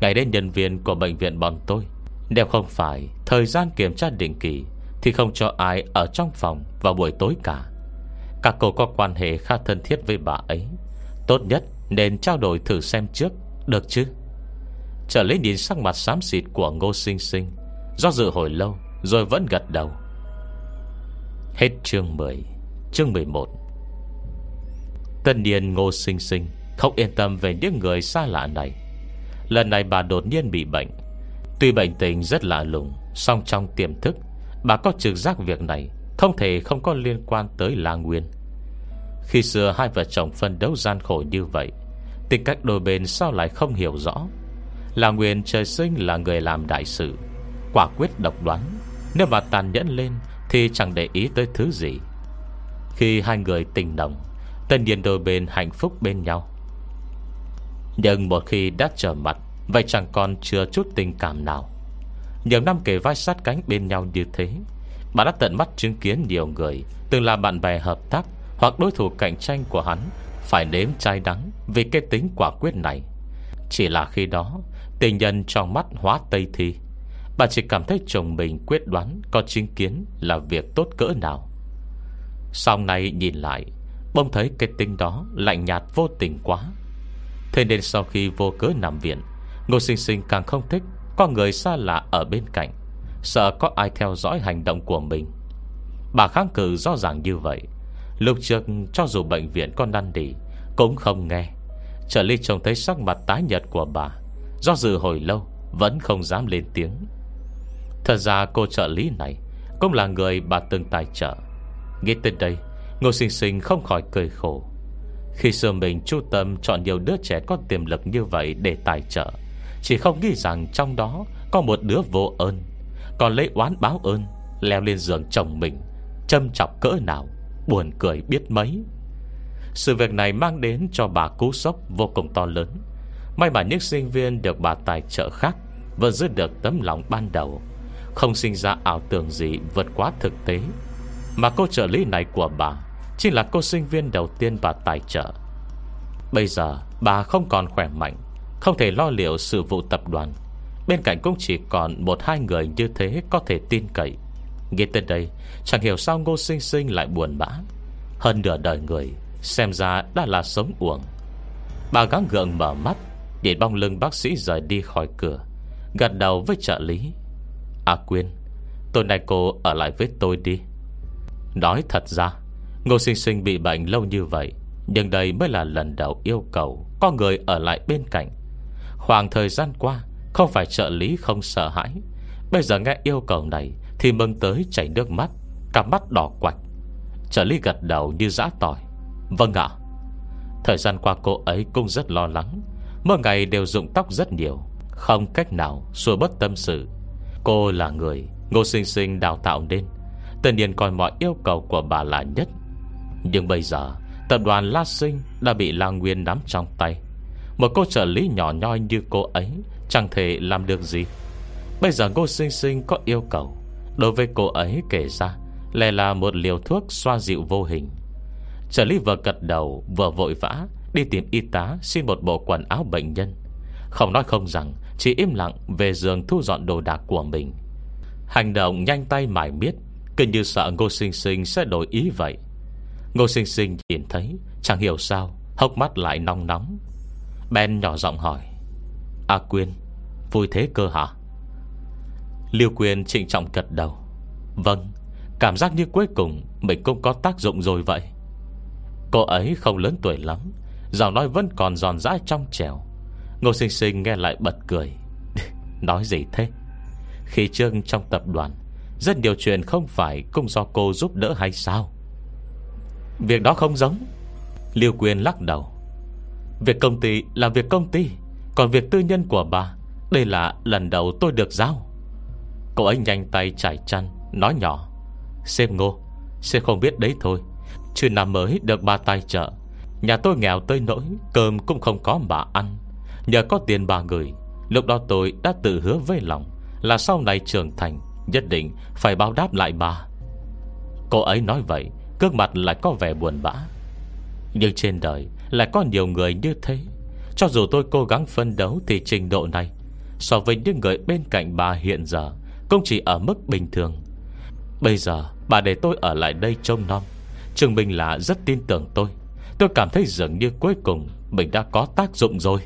Ngày đến nhân viên của bệnh viện bọn tôi. Nếu không phải Thời gian kiểm tra định kỳ, Thì không cho ai ở trong phòng Vào buổi tối cả. Các cô có quan hệ khá thân thiết với bà ấy. Tốt nhất nên trao đổi thử xem trước, Được chứ? Trở lấy nhìn sắc mặt xám xịt của Ngô Sinh Sinh, Do dự hồi lâu Rồi vẫn gật đầu. Hết chương 10 Chương 11 Tân niên ngô sinh sinh Không yên tâm về những người xa lạ này. Lần này bà đột nhiên bị bệnh. Tuy bệnh tình rất lạ lùng song trong tiềm thức Bà có trực giác việc này Không thể không có liên quan tới La Nguyên. Khi xưa hai vợ chồng phân đấu gian khổ như vậy Tình cách đôi bên sao lại không hiểu rõ? La Nguyên trời sinh là người làm đại sự Quả quyết độc đoán. Nếu mà tàn nhẫn lên Thì chẳng để ý tới thứ gì. Khi hai người tình đồng, Tất nhiên đôi bên hạnh phúc bên nhau. Nhưng một khi đã trở mặt, Vậy chẳng còn chưa chút tình cảm nào. Nhiều năm kể vai sát cánh bên nhau như thế, Bà đã tận mắt chứng kiến nhiều người, Từng là bạn bè hợp tác Hoặc đối thủ cạnh tranh của hắn, Phải nếm chai đắng Vì cái tính quả quyết này. Chỉ là khi đó, Tình nhân trong mắt hóa tây thi. Bà chỉ cảm thấy chồng mình quyết đoán Có chứng kiến là việc tốt cỡ nào. Sau này nhìn lại Bông thấy cái tính đó Lạnh nhạt vô tình quá. Thế nên sau khi vô cớ nằm viện, Ngô sinh sinh càng không thích Có người xa lạ ở bên cạnh, Sợ có ai theo dõi hành động của mình. Bà kháng cự rõ ràng như vậy, Lúc trước cho dù bệnh viện có năn đi Cũng không nghe. Trợ lý trông thấy sắc mặt tái nhật của bà, Do dự hồi lâu, Vẫn không dám lên tiếng. Thật ra cô trợ lý này Cũng là người bà từng tài trợ. Nghĩ tới đây, Ngô sinh sinh không khỏi cười khổ. Khi xưa mình chú tâm chọn nhiều đứa trẻ có tiềm lực như vậy để tài trợ, Chỉ không nghĩ rằng trong đó Có một đứa vô ơn Còn lấy oán báo ơn, Leo lên giường chồng mình, Châm chọc cỡ nào, Buồn cười biết mấy. Sự việc này mang đến cho bà cú sốc vô cùng to lớn. May mà những sinh viên được bà tài trợ khác Vẫn giữ được tấm lòng ban đầu, Không sinh ra ảo tưởng gì vượt quá thực tế. Mà cô trợ lý này của bà chỉ là cô sinh viên đầu tiên bà tài trợ. Bây giờ, bà không còn khỏe mạnh, Không thể lo liệu sự vụ tập đoàn. Bên cạnh cũng chỉ còn một hai người như thế có thể tin cậy. Nghe tới đây, Chẳng hiểu sao ngô sinh sinh lại buồn bã. Hơn nửa đời người, Xem ra đã là sống uổng. Bà gắng gượng mở mắt, để bong lưng bác sĩ rời đi khỏi cửa, Gật đầu với trợ lý. À Quyên, Tối nay cô ở lại với tôi đi. Nói thật ra Ngô sinh sinh bị bệnh lâu như vậy, Nhưng đây mới là lần đầu yêu cầu Có người ở lại bên cạnh. Khoảng thời gian qua, Không phải trợ lý không sợ hãi. Bây giờ nghe yêu cầu này Thì mừng tới chảy nước mắt, Cả mắt đỏ quạch. Trợ lý gật đầu như giã tỏi. Vâng ạ. Thời gian qua cô ấy cũng rất lo lắng. Mỗi ngày đều dụng tóc rất nhiều, Không cách nào xua bất tâm sự. Cô là người Ngô sinh sinh đào tạo nên. Tự nhiên coi mọi yêu cầu của bà là nhất. Nhưng bây giờ, Tập đoàn La Sinh đã bị La Nguyên nắm trong tay. Một cô trợ lý nhỏ nhoi như cô ấy Chẳng thể làm được gì. Bây giờ Ngô Sinh Sinh có yêu cầu. Đối với cô ấy kể ra Lại là một liều thuốc xoa dịu vô hình. Trợ lý vừa gật đầu, Vừa vội vã, Đi tìm y tá xin một bộ quần áo bệnh nhân. Không nói không rằng, Chỉ im lặng về giường thu dọn đồ đạc của mình. Hành động nhanh tay mải miết, Cứ như sợ Ngô Sinh Sinh sẽ đổi ý vậy. Ngô Sinh Sinh nhìn thấy, Chẳng hiểu sao, Hốc mắt lại nóng nóng. Ben nhỏ giọng hỏi, A Quyên, Vui thế cơ hả? Liêu Quyên trịnh trọng gật đầu Vâng Cảm giác như cuối cùng Mình cũng có tác dụng rồi vậy. Cô ấy không lớn tuổi lắm, Giọng nói vẫn còn giòn rãi trong trẻo. Ngô sinh sinh nghe lại bật cười, Nói gì thế? Khi trương trong tập đoàn, Rất nhiều chuyện không phải Cũng do cô giúp đỡ hay sao? Việc đó không giống. Liêu Quyên lắc đầu. Việc công ty là việc công ty, Còn việc tư nhân của bà, Đây là lần đầu tôi được giao. Cô ấy nhanh tay trải chăn, Nói nhỏ. Xem ngô Sẽ không biết đấy thôi. Chứ năm mới được bà tài trợ. Nhà tôi nghèo tới nỗi Cơm cũng không có bà ăn. Nhờ có tiền bà gửi, Lúc đó tôi đã tự hứa với lòng Là sau này trưởng thành, Nhất định phải báo đáp lại bà. Cô ấy nói vậy Cước mặt lại có vẻ buồn bã. Nhưng trên đời Lại có nhiều người như thế. Cho dù tôi cố gắng phân đấu Thì trình độ này, So với những người bên cạnh bà hiện giờ, Cũng chỉ ở mức bình thường. Bây giờ bà để tôi ở lại đây trông nom. Trường mình là rất tin tưởng tôi. Tôi cảm thấy dường như cuối cùng Mình đã có tác dụng rồi.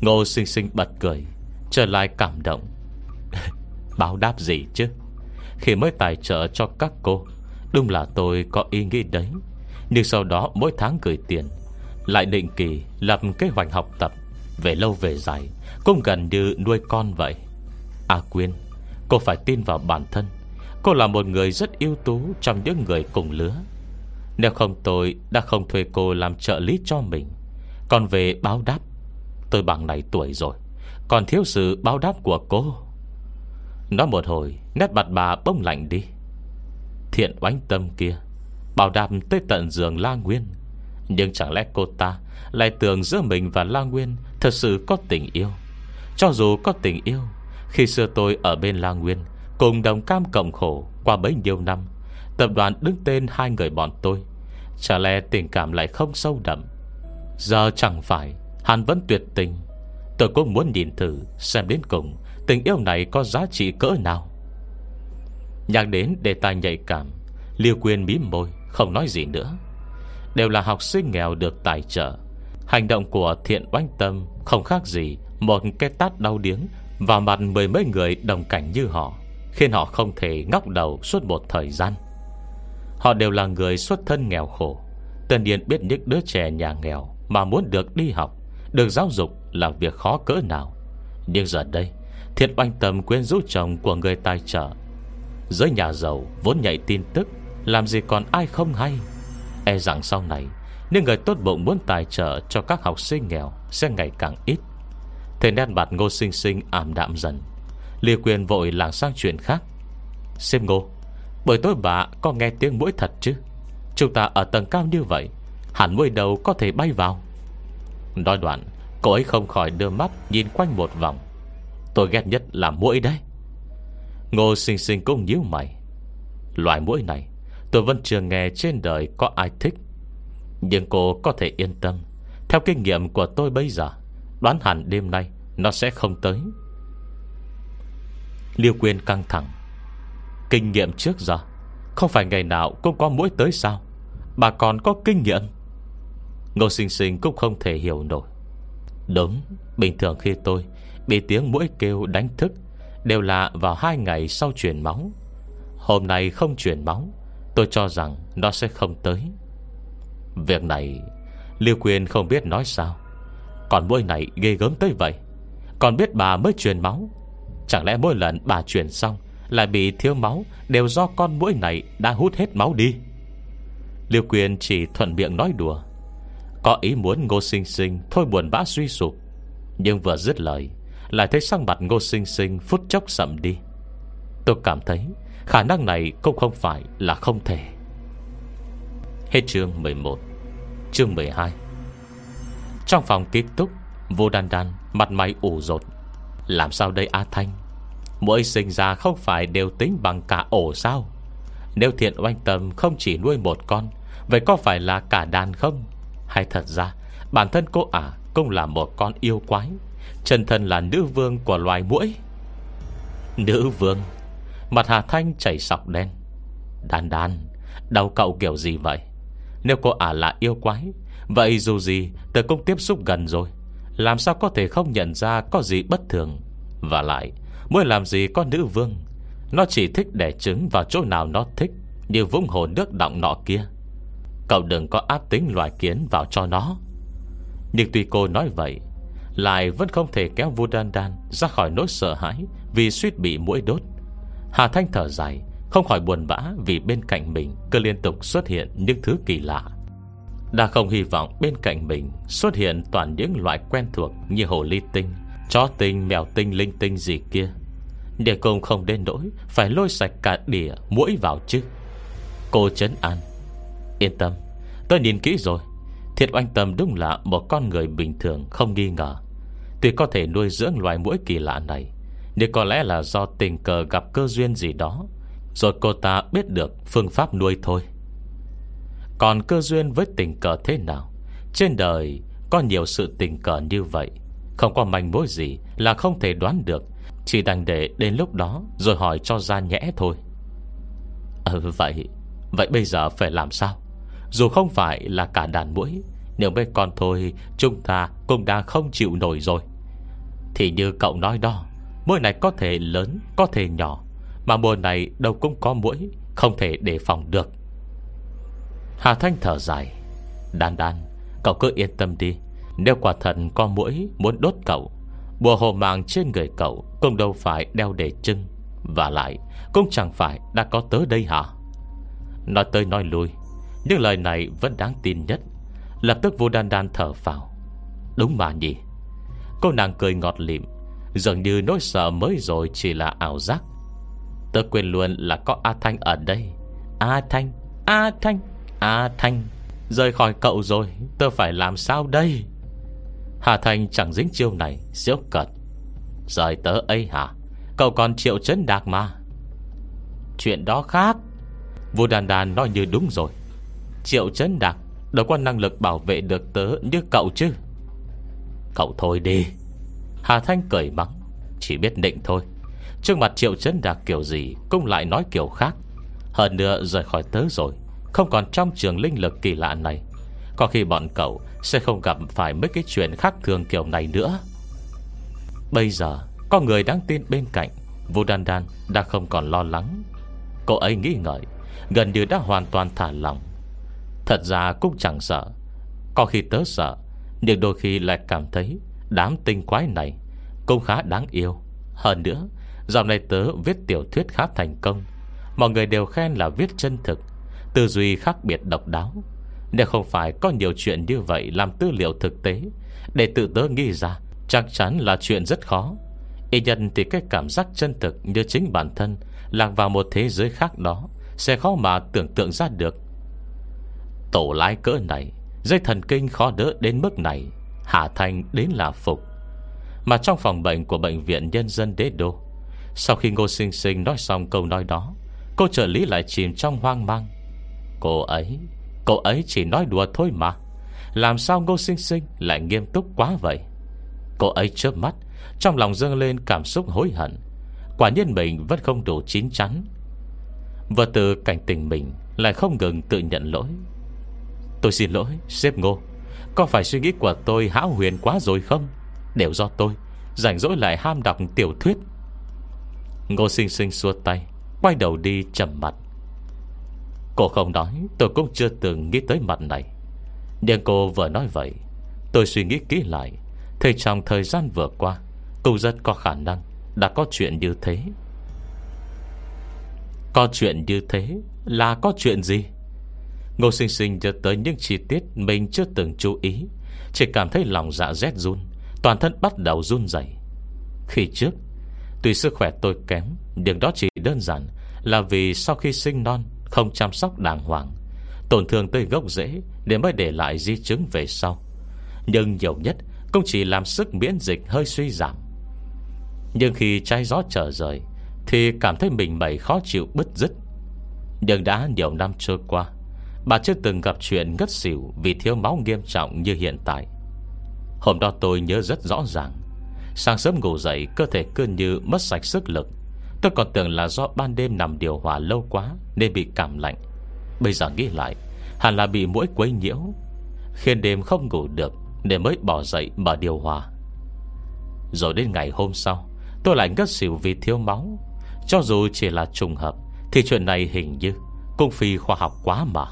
Ngô sinh sinh bật cười, Trở lại cảm động. Báo đáp gì chứ? Khi mới tài trợ cho các cô Đúng là tôi có ý nghĩ đấy. Nhưng sau đó mỗi tháng gửi tiền, Lại định kỳ lập kế hoạch học tập Về lâu về dài, Cũng gần như nuôi con vậy. À Quyên, Cô phải tin vào bản thân. Cô là một người rất ưu tú Trong những người cùng lứa. Nếu không tôi đã không thuê cô làm trợ lý cho mình. Còn về báo đáp, Tôi bằng này tuổi rồi, Còn thiếu sự báo đáp của cô. Nói một hồi, Nét mặt bà bông lạnh đi. Thiện oánh tâm kia, Bảo đảm tới tận giường La Nguyên. Nhưng chẳng lẽ cô ta Lại tưởng giữa mình và La Nguyên Thật sự có tình yêu? Cho dù có tình yêu, Khi xưa tôi ở bên La Nguyên Cùng đồng cam cộng khổ Qua bấy nhiêu năm, Tập đoàn đứng tên hai người bọn tôi, Chả lẽ tình cảm lại không sâu đậm? Giờ chẳng phải Hắn vẫn tuyệt tình. Tôi cũng muốn nhìn thử Xem đến cùng Tình yêu này có giá trị cỡ nào. Nhắc đến đề tài nhạy cảm, Liêu quyền mím môi, Không nói gì nữa. Đều là học sinh nghèo được tài trợ. Hành động của thiện oanh tâm Không khác gì Một cái tát đau điếng Vào mặt mười mấy người đồng cảnh như họ, Khiến họ không thể ngóc đầu suốt một thời gian. Họ đều là người xuất thân nghèo khổ. Tân điền biết những đứa trẻ nhà nghèo Mà muốn được đi học, Được giáo dục là việc khó cỡ nào. Nhưng giờ đây, Thiện oanh tâm quyến rũ chồng của người tài trợ Giới nhà giàu vốn nhạy tin tức, Làm gì còn ai không hay. E rằng sau này Nếu người tốt bụng muốn tài trợ cho các học sinh nghèo Sẽ ngày càng ít. Thế nên mặt ngô sinh sinh ảm đạm dần, Lìa quyền vội làng sang chuyện khác. Xem ngô, Bởi tối bà có nghe tiếng mũi thật chứ? Chúng ta ở tầng cao như vậy, Hẳn mũi đầu có thể bay vào. Nói đoạn, Cô ấy không khỏi đưa mắt nhìn quanh một vòng. Tôi ghét nhất là mũi đấy. Ngô sinh sinh cũng nhíu mày. Loại mũi này, Tôi vẫn chưa nghe trên đời có ai thích. Nhưng cô có thể yên tâm. Theo kinh nghiệm của tôi bây giờ, Đoán hẳn đêm nay Nó sẽ không tới. Liêu Quyên căng thẳng. Kinh nghiệm trước giờ, Không phải ngày nào cũng có mũi tới sao? Bà còn có kinh nghiệm? Ngô sinh sinh cũng không thể hiểu nổi. Đúng, Bình thường khi tôi Bị tiếng mũi kêu đánh thức Đều là vào hai ngày sau chuyển máu. Hôm nay không chuyển máu, Tôi cho rằng nó sẽ không tới. Việc này Liêu Quyền không biết nói sao. Còn mũi này ghê gớm tới vậy, Còn biết bà mới truyền máu. Chẳng lẽ mỗi lần bà truyền xong Lại bị thiếu máu Đều do con mũi này đã hút hết máu đi? Liêu Quyền chỉ thuận miệng nói đùa. Có ý muốn ngô sinh sinh Thôi buồn bã suy sụp, Nhưng vừa dứt lời lại thấy sang mặt ngô sinh sinh Phút chốc sậm đi. Tôi cảm thấy Khả năng này cũng không phải là không thể. Hết chương 11 Chương 12 Trong phòng ký túc Vô đan đan mặt mày ủ rột. Làm sao đây A Thanh? Mỗi sinh ra không phải đều tính bằng cả ổ sao? Nếu thiện oanh tâm không chỉ nuôi một con, Vậy có phải là cả đàn không? Hay thật ra, Bản thân cô ả cũng là một con yêu quái Chân thân là nữ vương của loài mũi Nữ vương, Mặt Hà Thanh chảy sọc đen. Đan đan, Đau cậu kiểu gì vậy? Nếu cô ả là yêu quái, Vậy dù gì tôi cũng tiếp xúc gần rồi. Làm sao có thể không nhận ra Có gì bất thường? Và lại Mới làm gì có nữ vương? Nó chỉ thích đẻ trứng vào chỗ nào nó thích, Như vũng hồ nước động nọ kia. Cậu đừng có áp tính loài kiến vào cho nó. Nhưng tuy cô nói vậy lại vẫn không thể kéo vua đan đan Ra khỏi nỗi sợ hãi Vì suýt bị mũi đốt. Hà Thanh thở dài Không khỏi buồn bã vì bên cạnh mình Cứ liên tục xuất hiện những thứ kỳ lạ. Đã không hy vọng bên cạnh mình Xuất hiện toàn những loại quen thuộc Như hồ ly tinh Chó tinh, mèo tinh, linh tinh gì kia. Để cùng không đến nỗi Phải lôi sạch cả đỉa mũi vào chứ. Cô chấn an Yên tâm Tôi nhìn kỹ rồi. Thiệt oanh tâm đúng là một con người bình thường Không nghi ngờ. Tuy có thể nuôi dưỡng loài mũi kỳ lạ này, nhưng có lẽ là do tình cờ gặp cơ duyên gì đó, Rồi cô ta biết được phương pháp nuôi thôi. Còn cơ duyên với tình cờ thế nào? Trên đời có nhiều sự tình cờ như vậy, Không có manh mối gì là không thể đoán được. Chỉ đành để đến lúc đó Rồi hỏi cho ra nhẽ thôi. Ừ vậy Vậy bây giờ phải làm sao? Dù không phải là cả đàn mũi Nếu mấy con thôi, Chúng ta cũng đã không chịu nổi rồi. Thì như cậu nói đó Mũi này có thể lớn, Có thể nhỏ, Mà mùa này đâu cũng có mũi Không thể đề phòng được. Hà Thanh thở dài. Đan đan, Cậu cứ yên tâm đi. Nếu quả thật có mũi muốn đốt cậu, Bùa hồ mạng trên người cậu Cũng đâu phải đeo để trưng Và lại, cũng chẳng phải đã có tới đây hả? Nói tới nói lui nhưng lời này vẫn đáng tin nhất. Lập tức vô đan đan thở vào Đúng mà nhỉ? Cô nàng cười ngọt lịm, Dường như nỗi sợ mới rồi chỉ là ảo giác. Tớ quên luôn là có A Thanh ở đây. A Thanh A Thanh A Thanh, Rời khỏi cậu rồi, Tớ phải làm sao đây? Hà Thanh chẳng dính chiêu này Diễu cật Rời tớ ấy hả? Cậu còn triệu chấn đạc mà. Chuyện đó khác. Vô đàn đàn nói như đúng rồi. Triệu chấn đạc, Đâu có năng lực bảo vệ được tớ như cậu chứ? Cậu thôi đi. Hà Thanh cười mắng, Chỉ biết định thôi. Trước mặt triệu chấn đạc kiểu gì Cũng lại nói kiểu khác. Hơn nữa rời khỏi tớ rồi, Không còn trong trường linh lực kỳ lạ này. Có khi bọn cậu Sẽ không gặp phải mấy cái chuyện khác thường kiểu này nữa. Bây giờ, Có người đáng tin bên cạnh, Vu Đan Đan đã không còn lo lắng. Cô ấy nghĩ ngợi, Gần như đã hoàn toàn thả lòng Thật ra cũng chẳng sợ. Có khi tớ sợ, Nhưng đôi khi lại cảm thấy Đám tinh quái này Cũng khá đáng yêu. Hơn nữa, Dạo này tớ viết tiểu thuyết khá thành công. Mọi người đều khen là viết chân thực, Tư duy khác biệt độc đáo. Nếu không phải có nhiều chuyện như vậy Làm tư liệu thực tế, Để tự tớ nghĩ ra, Chắc chắn là chuyện rất khó. Y nhân thì cái cảm giác chân thực Như chính bản thân Lạc vào một thế giới khác đó Sẽ khó mà tưởng tượng ra được. Tổ lái cỡ này, Dây thần kinh khó đỡ đến mức này Hạ Thanh đến là phục. Mà trong phòng bệnh của Bệnh viện Nhân dân Đế Đô, Sau khi Ngô Sinh Sinh nói xong câu nói đó, Cô trợ lý lại chìm trong hoang mang. Cô ấy Cô ấy chỉ nói đùa thôi mà, Làm sao Ngô Sinh Sinh lại nghiêm túc quá vậy? Cô ấy chớp mắt, Trong lòng dâng lên cảm xúc hối hận, Quả nhiên mình vẫn không đủ chín chắn. Và từ cảnh tình mình Lại không ngừng tự nhận lỗi. Tôi xin lỗi, sếp ngô. Có phải suy nghĩ của tôi hão huyền quá rồi không? Đều do tôi, Rảnh rỗi lại ham đọc tiểu thuyết. Ngô sinh sinh xua tay, Quay đầu đi trầm mặt. Cô không nói, Tôi cũng chưa từng nghĩ tới mặt này. Nhưng cô vừa nói vậy, Tôi suy nghĩ kỹ lại. Thì trong thời gian vừa qua Cũng rất có khả năng Đã có chuyện như thế. Có chuyện như thế Là có chuyện gì? Ngô sinh sinh nhớ tới những chi tiết Mình chưa từng chú ý. Chỉ cảm thấy lòng dạ rét run, Toàn thân bắt đầu run rẩy. Khi trước, Tuy sức khỏe tôi kém, Nhưng đó chỉ đơn giản Là vì sau khi sinh non Không chăm sóc đàng hoàng, Tổn thương tới gốc rễ Để mới để lại di chứng về sau. Nhưng nhiều nhất Cũng chỉ làm sức miễn dịch hơi suy giảm. Nhưng khi trái gió trở rời Thì cảm thấy mình mẩy khó chịu bứt rứt. Nhưng đã nhiều năm trôi qua Bà chưa từng gặp chuyện ngất xỉu Vì thiếu máu nghiêm trọng như hiện tại. Hôm đó tôi nhớ rất rõ ràng. Sáng sớm ngủ dậy, Cơ thể cứ như mất sạch sức lực. Tôi còn tưởng là do ban đêm nằm điều hòa lâu quá Nên bị cảm lạnh. Bây giờ nghĩ lại, Hẳn là bị mũi quấy nhiễu, Khiến đêm không ngủ được để mới bỏ dậy mở điều hòa. Rồi đến ngày hôm sau, Tôi lại ngất xỉu vì thiếu máu. Cho dù chỉ là trùng hợp, Thì chuyện này hình như Cũng phi khoa học quá mà.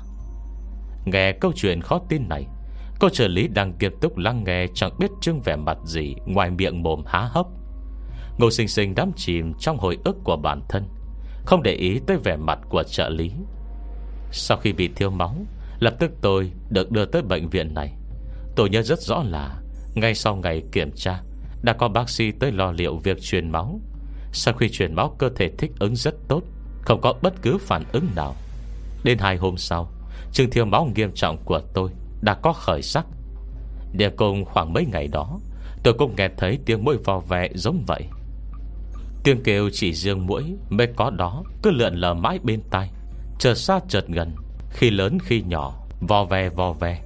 Nghe câu chuyện khó tin này, Cô trợ lý đang nghiêm túc lắng nghe Chẳng biết trưng vẻ mặt gì Ngoài miệng mồm há hốc. Ngô sinh sinh đắm chìm trong hồi ức của bản thân, Không để ý tới vẻ mặt của trợ lý. Sau khi bị thiếu máu, Lập tức tôi được đưa tới bệnh viện này. Tôi nhớ rất rõ là Ngay sau ngày kiểm tra, Đã có bác sĩ tới lo liệu việc truyền máu. Sau khi truyền máu, cơ thể thích ứng rất tốt, Không có bất cứ phản ứng nào. Đến hai hôm sau Chứng thiếu máu nghiêm trọng của tôi Đã có khởi sắc. Địa cùng khoảng mấy ngày đó, Tôi cũng nghe thấy tiếng mũi vò vẹ giống vậy. Tiếng kêu chỉ riêng mũi Mới có đó, Cứ lượn lờ mãi bên tai, Chợt xa chợt gần, Khi lớn khi nhỏ Vò ve vò ve.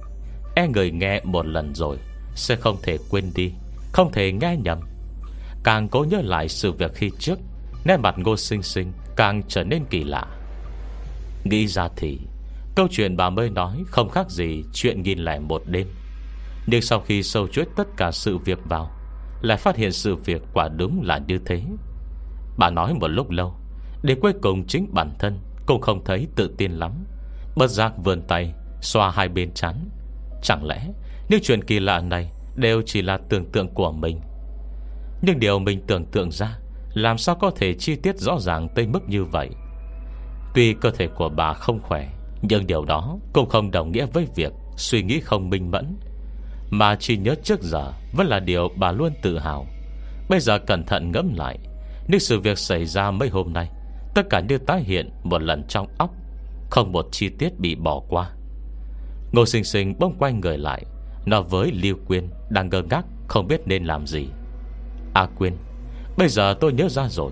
E người nghe một lần rồi, Sẽ không thể quên đi, Không thể nghe nhầm. Càng cố nhớ lại sự việc khi trước, Nét mặt ngô sinh sinh Càng trở nên kỳ lạ. Nghĩ ra thì Câu chuyện bà mới nói không khác gì Chuyện nghìn lẻ một đêm. Nhưng sau khi sâu chuỗi tất cả sự việc vào, Lại phát hiện sự việc quả đúng là như thế. Bà nói một lúc lâu, Để cuối cùng chính bản thân Cũng không thấy tự tin lắm. Bất giác vươn tay, Xoa hai bên chắn Chẳng lẽ những chuyện kỳ lạ này Đều chỉ là tưởng tượng của mình? Nhưng điều mình tưởng tượng ra, Làm sao có thể chi tiết rõ ràng Tới mức như vậy? Tuy cơ thể của bà không khỏe nhưng điều đó cũng không đồng nghĩa với việc Suy nghĩ không minh mẫn, Mà chỉ nhớ trước giờ Vẫn là điều bà luôn tự hào. Bây giờ cẩn thận ngẫm lại Nếu sự việc xảy ra mấy hôm nay, Tất cả đều tái hiện một lần trong óc, Không một chi tiết bị bỏ qua. Ngô sinh sinh bông quay người lại, Nói với Lưu Quyên Đang ngơ ngác không biết nên làm gì. A Quyên, Bây giờ tôi nhớ ra rồi,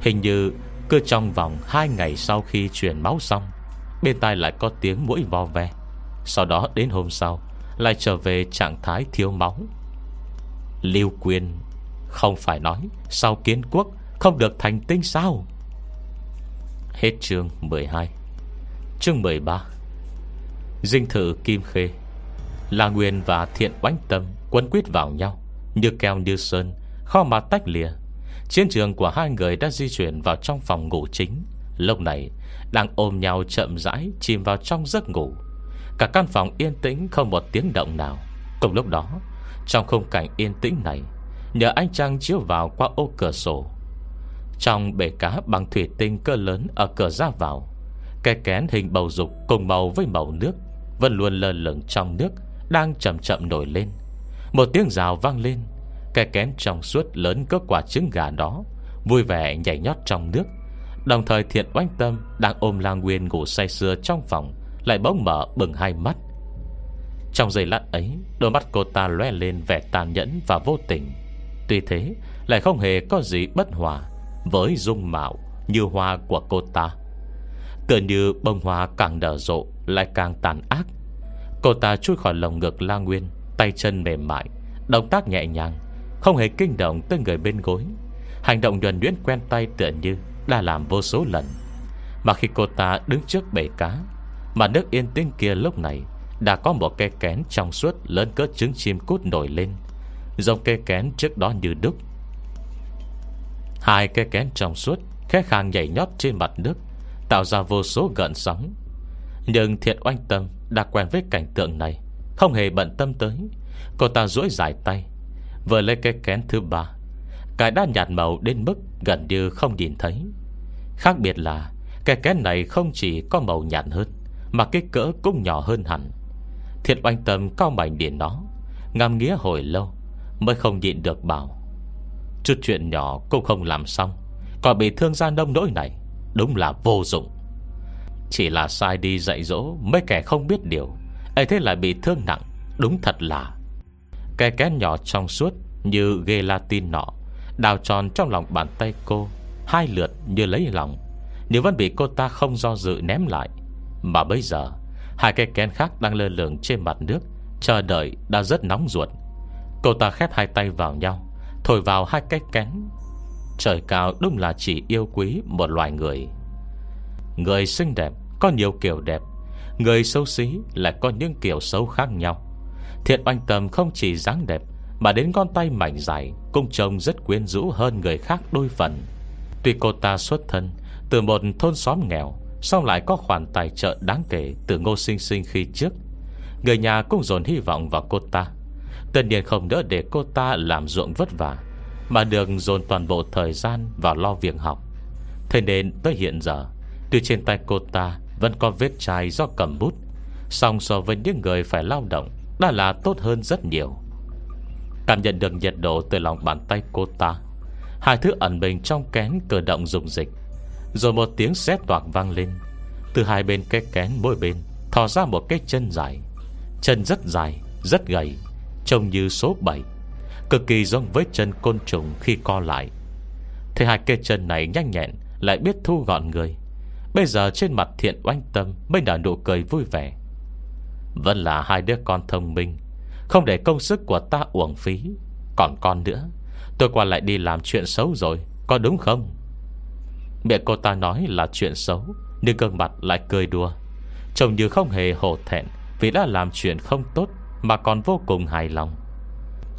Hình như cứ trong vòng 2 ngày sau khi truyền máu xong Bên tai lại có tiếng mũi vo ve. Sau đó đến hôm sau, Lại trở về trạng thái thiếu máu. Lưu Quyên Không phải nói Sau kiến quốc không được thành tinh sao? Hết chương 12 Chương 13 Dinh thự Kim Khê. La Nguyên và Thiện Oánh Tâm Quấn quyết vào nhau, Như keo như sơn Khó mà tách lìa. Chiến trường của hai người đã di chuyển vào trong phòng ngủ chính. Lúc này, Đang ôm nhau chậm rãi Chìm vào trong giấc ngủ. Cả căn phòng yên tĩnh không một tiếng động nào. Cùng lúc đó, Trong khung cảnh yên tĩnh này, Nhờ ánh trăng chiếu vào qua ô cửa sổ. Trong bể cá bằng thủy tinh cơ lớn Ở cửa ra vào, Cái kén hình bầu dục cùng màu với màu nước Vẫn luôn lơ lửng trong nước, Đang chậm chậm nổi lên. Một tiếng rào vang lên, Cái kén trong suốt lớn có quả trứng gà đó, Vui vẻ nhảy nhót trong nước. Đồng thời thiện oanh tâm, Đang ôm lang nguyên ngủ say sưa trong phòng, Lại bỗng mở bừng hai mắt. Trong giây lát ấy, Đôi mắt cô ta loe lên vẻ tàn nhẫn và vô tình. Tuy thế, Lại không hề có gì bất hòa Với dung mạo như hoa của cô ta. Tựa như bông hoa càng nở rộ, Lại càng tàn ác. Cô ta chui khỏi lồng ngực La Nguyên, Tay chân mềm mại, Động tác nhẹ nhàng, Không hề kinh động tới người bên gối. Hành động nhuần nhuyễn quen tay tựa như đã làm vô số lần. Mà khi cô ta đứng trước bể cá, Mà nước yên tĩnh kia lúc này Đã có một cây kén trong suốt Lớn cỡ trứng chim cút nổi lên Dòng cây kén trước đó như đúc. Hai cây kén trong suốt Khẽ khàng nhảy nhót trên mặt nước, Tạo ra vô số gợn sóng. Nhưng thiện oanh tâm Đã quen với cảnh tượng này, Không hề bận tâm tới. Cô ta duỗi dài tay, Vừa lấy cây kén thứ ba cái đã nhạt màu đến mức gần như không nhìn thấy. Khác biệt là, Cái kén này không chỉ có màu nhạt hơn, Mà cái cỡ cũng nhỏ hơn hẳn. Thiệt oanh tâm cao mảnh điện nó, Ngắm nghĩa hồi lâu Mới không nhịn được bảo, Chút chuyện nhỏ cũng không làm xong, Còn bị thương gia nông nỗi này, Đúng là vô dụng. Chỉ là sai đi dạy dỗ Mấy kẻ không biết điều, ấy thế lại bị thương nặng, Đúng thật là. Cái kén nhỏ trong suốt Như gelatin nọ Đào tròn trong lòng bàn tay cô, Hai lượt như lấy lòng. Nếu vẫn bị cô ta không do dự ném lại, Mà bây giờ, Hai cái kén khác đang lơ lửng trên mặt nước, Chờ đợi đã rất nóng ruột. Cô ta khép hai tay vào nhau, Thổi vào hai cái kén. Trời cao đúng là chỉ yêu quý Một loài người. Người xinh đẹp có nhiều kiểu đẹp, Người xấu xí lại có những kiểu xấu khác nhau. Thiện oanh tâm không chỉ dáng đẹp mà đến con tay mảnh dài, Cũng trông rất quyến rũ hơn người khác đôi phần. Tuy cô ta xuất thân Từ một thôn xóm nghèo Xong lại có khoản tài trợ đáng kể Từ ngô sinh sinh khi trước. Người nhà cũng dồn hy vọng vào cô ta. Tất nhiên không đỡ để cô ta làm ruộng vất vả, Mà được dồn toàn bộ thời gian vào lo việc học. Thế nên tới hiện giờ, Tuy trên tay cô ta Vẫn có vết chai do cầm bút, Song so với những người phải lao động, Đã là tốt hơn rất nhiều. Cảm nhận được nhiệt độ từ lòng bàn tay cô ta. Hai thứ ẩn mình trong kén cử động dùng dịch Rồi một tiếng xé toạc vang lên. Từ hai bên cái kén mỗi bên Thò ra một cái chân dài. Chân rất dài, rất gầy Trông như số 7 Cực kỳ giống với chân côn trùng khi co lại. Thế hai cái chân này nhanh nhẹn Lại biết thu gọn người. Bây giờ trên mặt thiện oanh tâm Mới nở nụ cười vui vẻ. Vẫn là hai đứa con thông minh không để công sức của ta uổng phí. Còn con nữa, Tôi qua lại đi làm chuyện xấu rồi, Có đúng không? Mẹ cô ta nói là chuyện xấu, Nhưng gương mặt lại cười đùa. Trông như không hề hổ thẹn Vì đã làm chuyện không tốt Mà còn vô cùng hài lòng.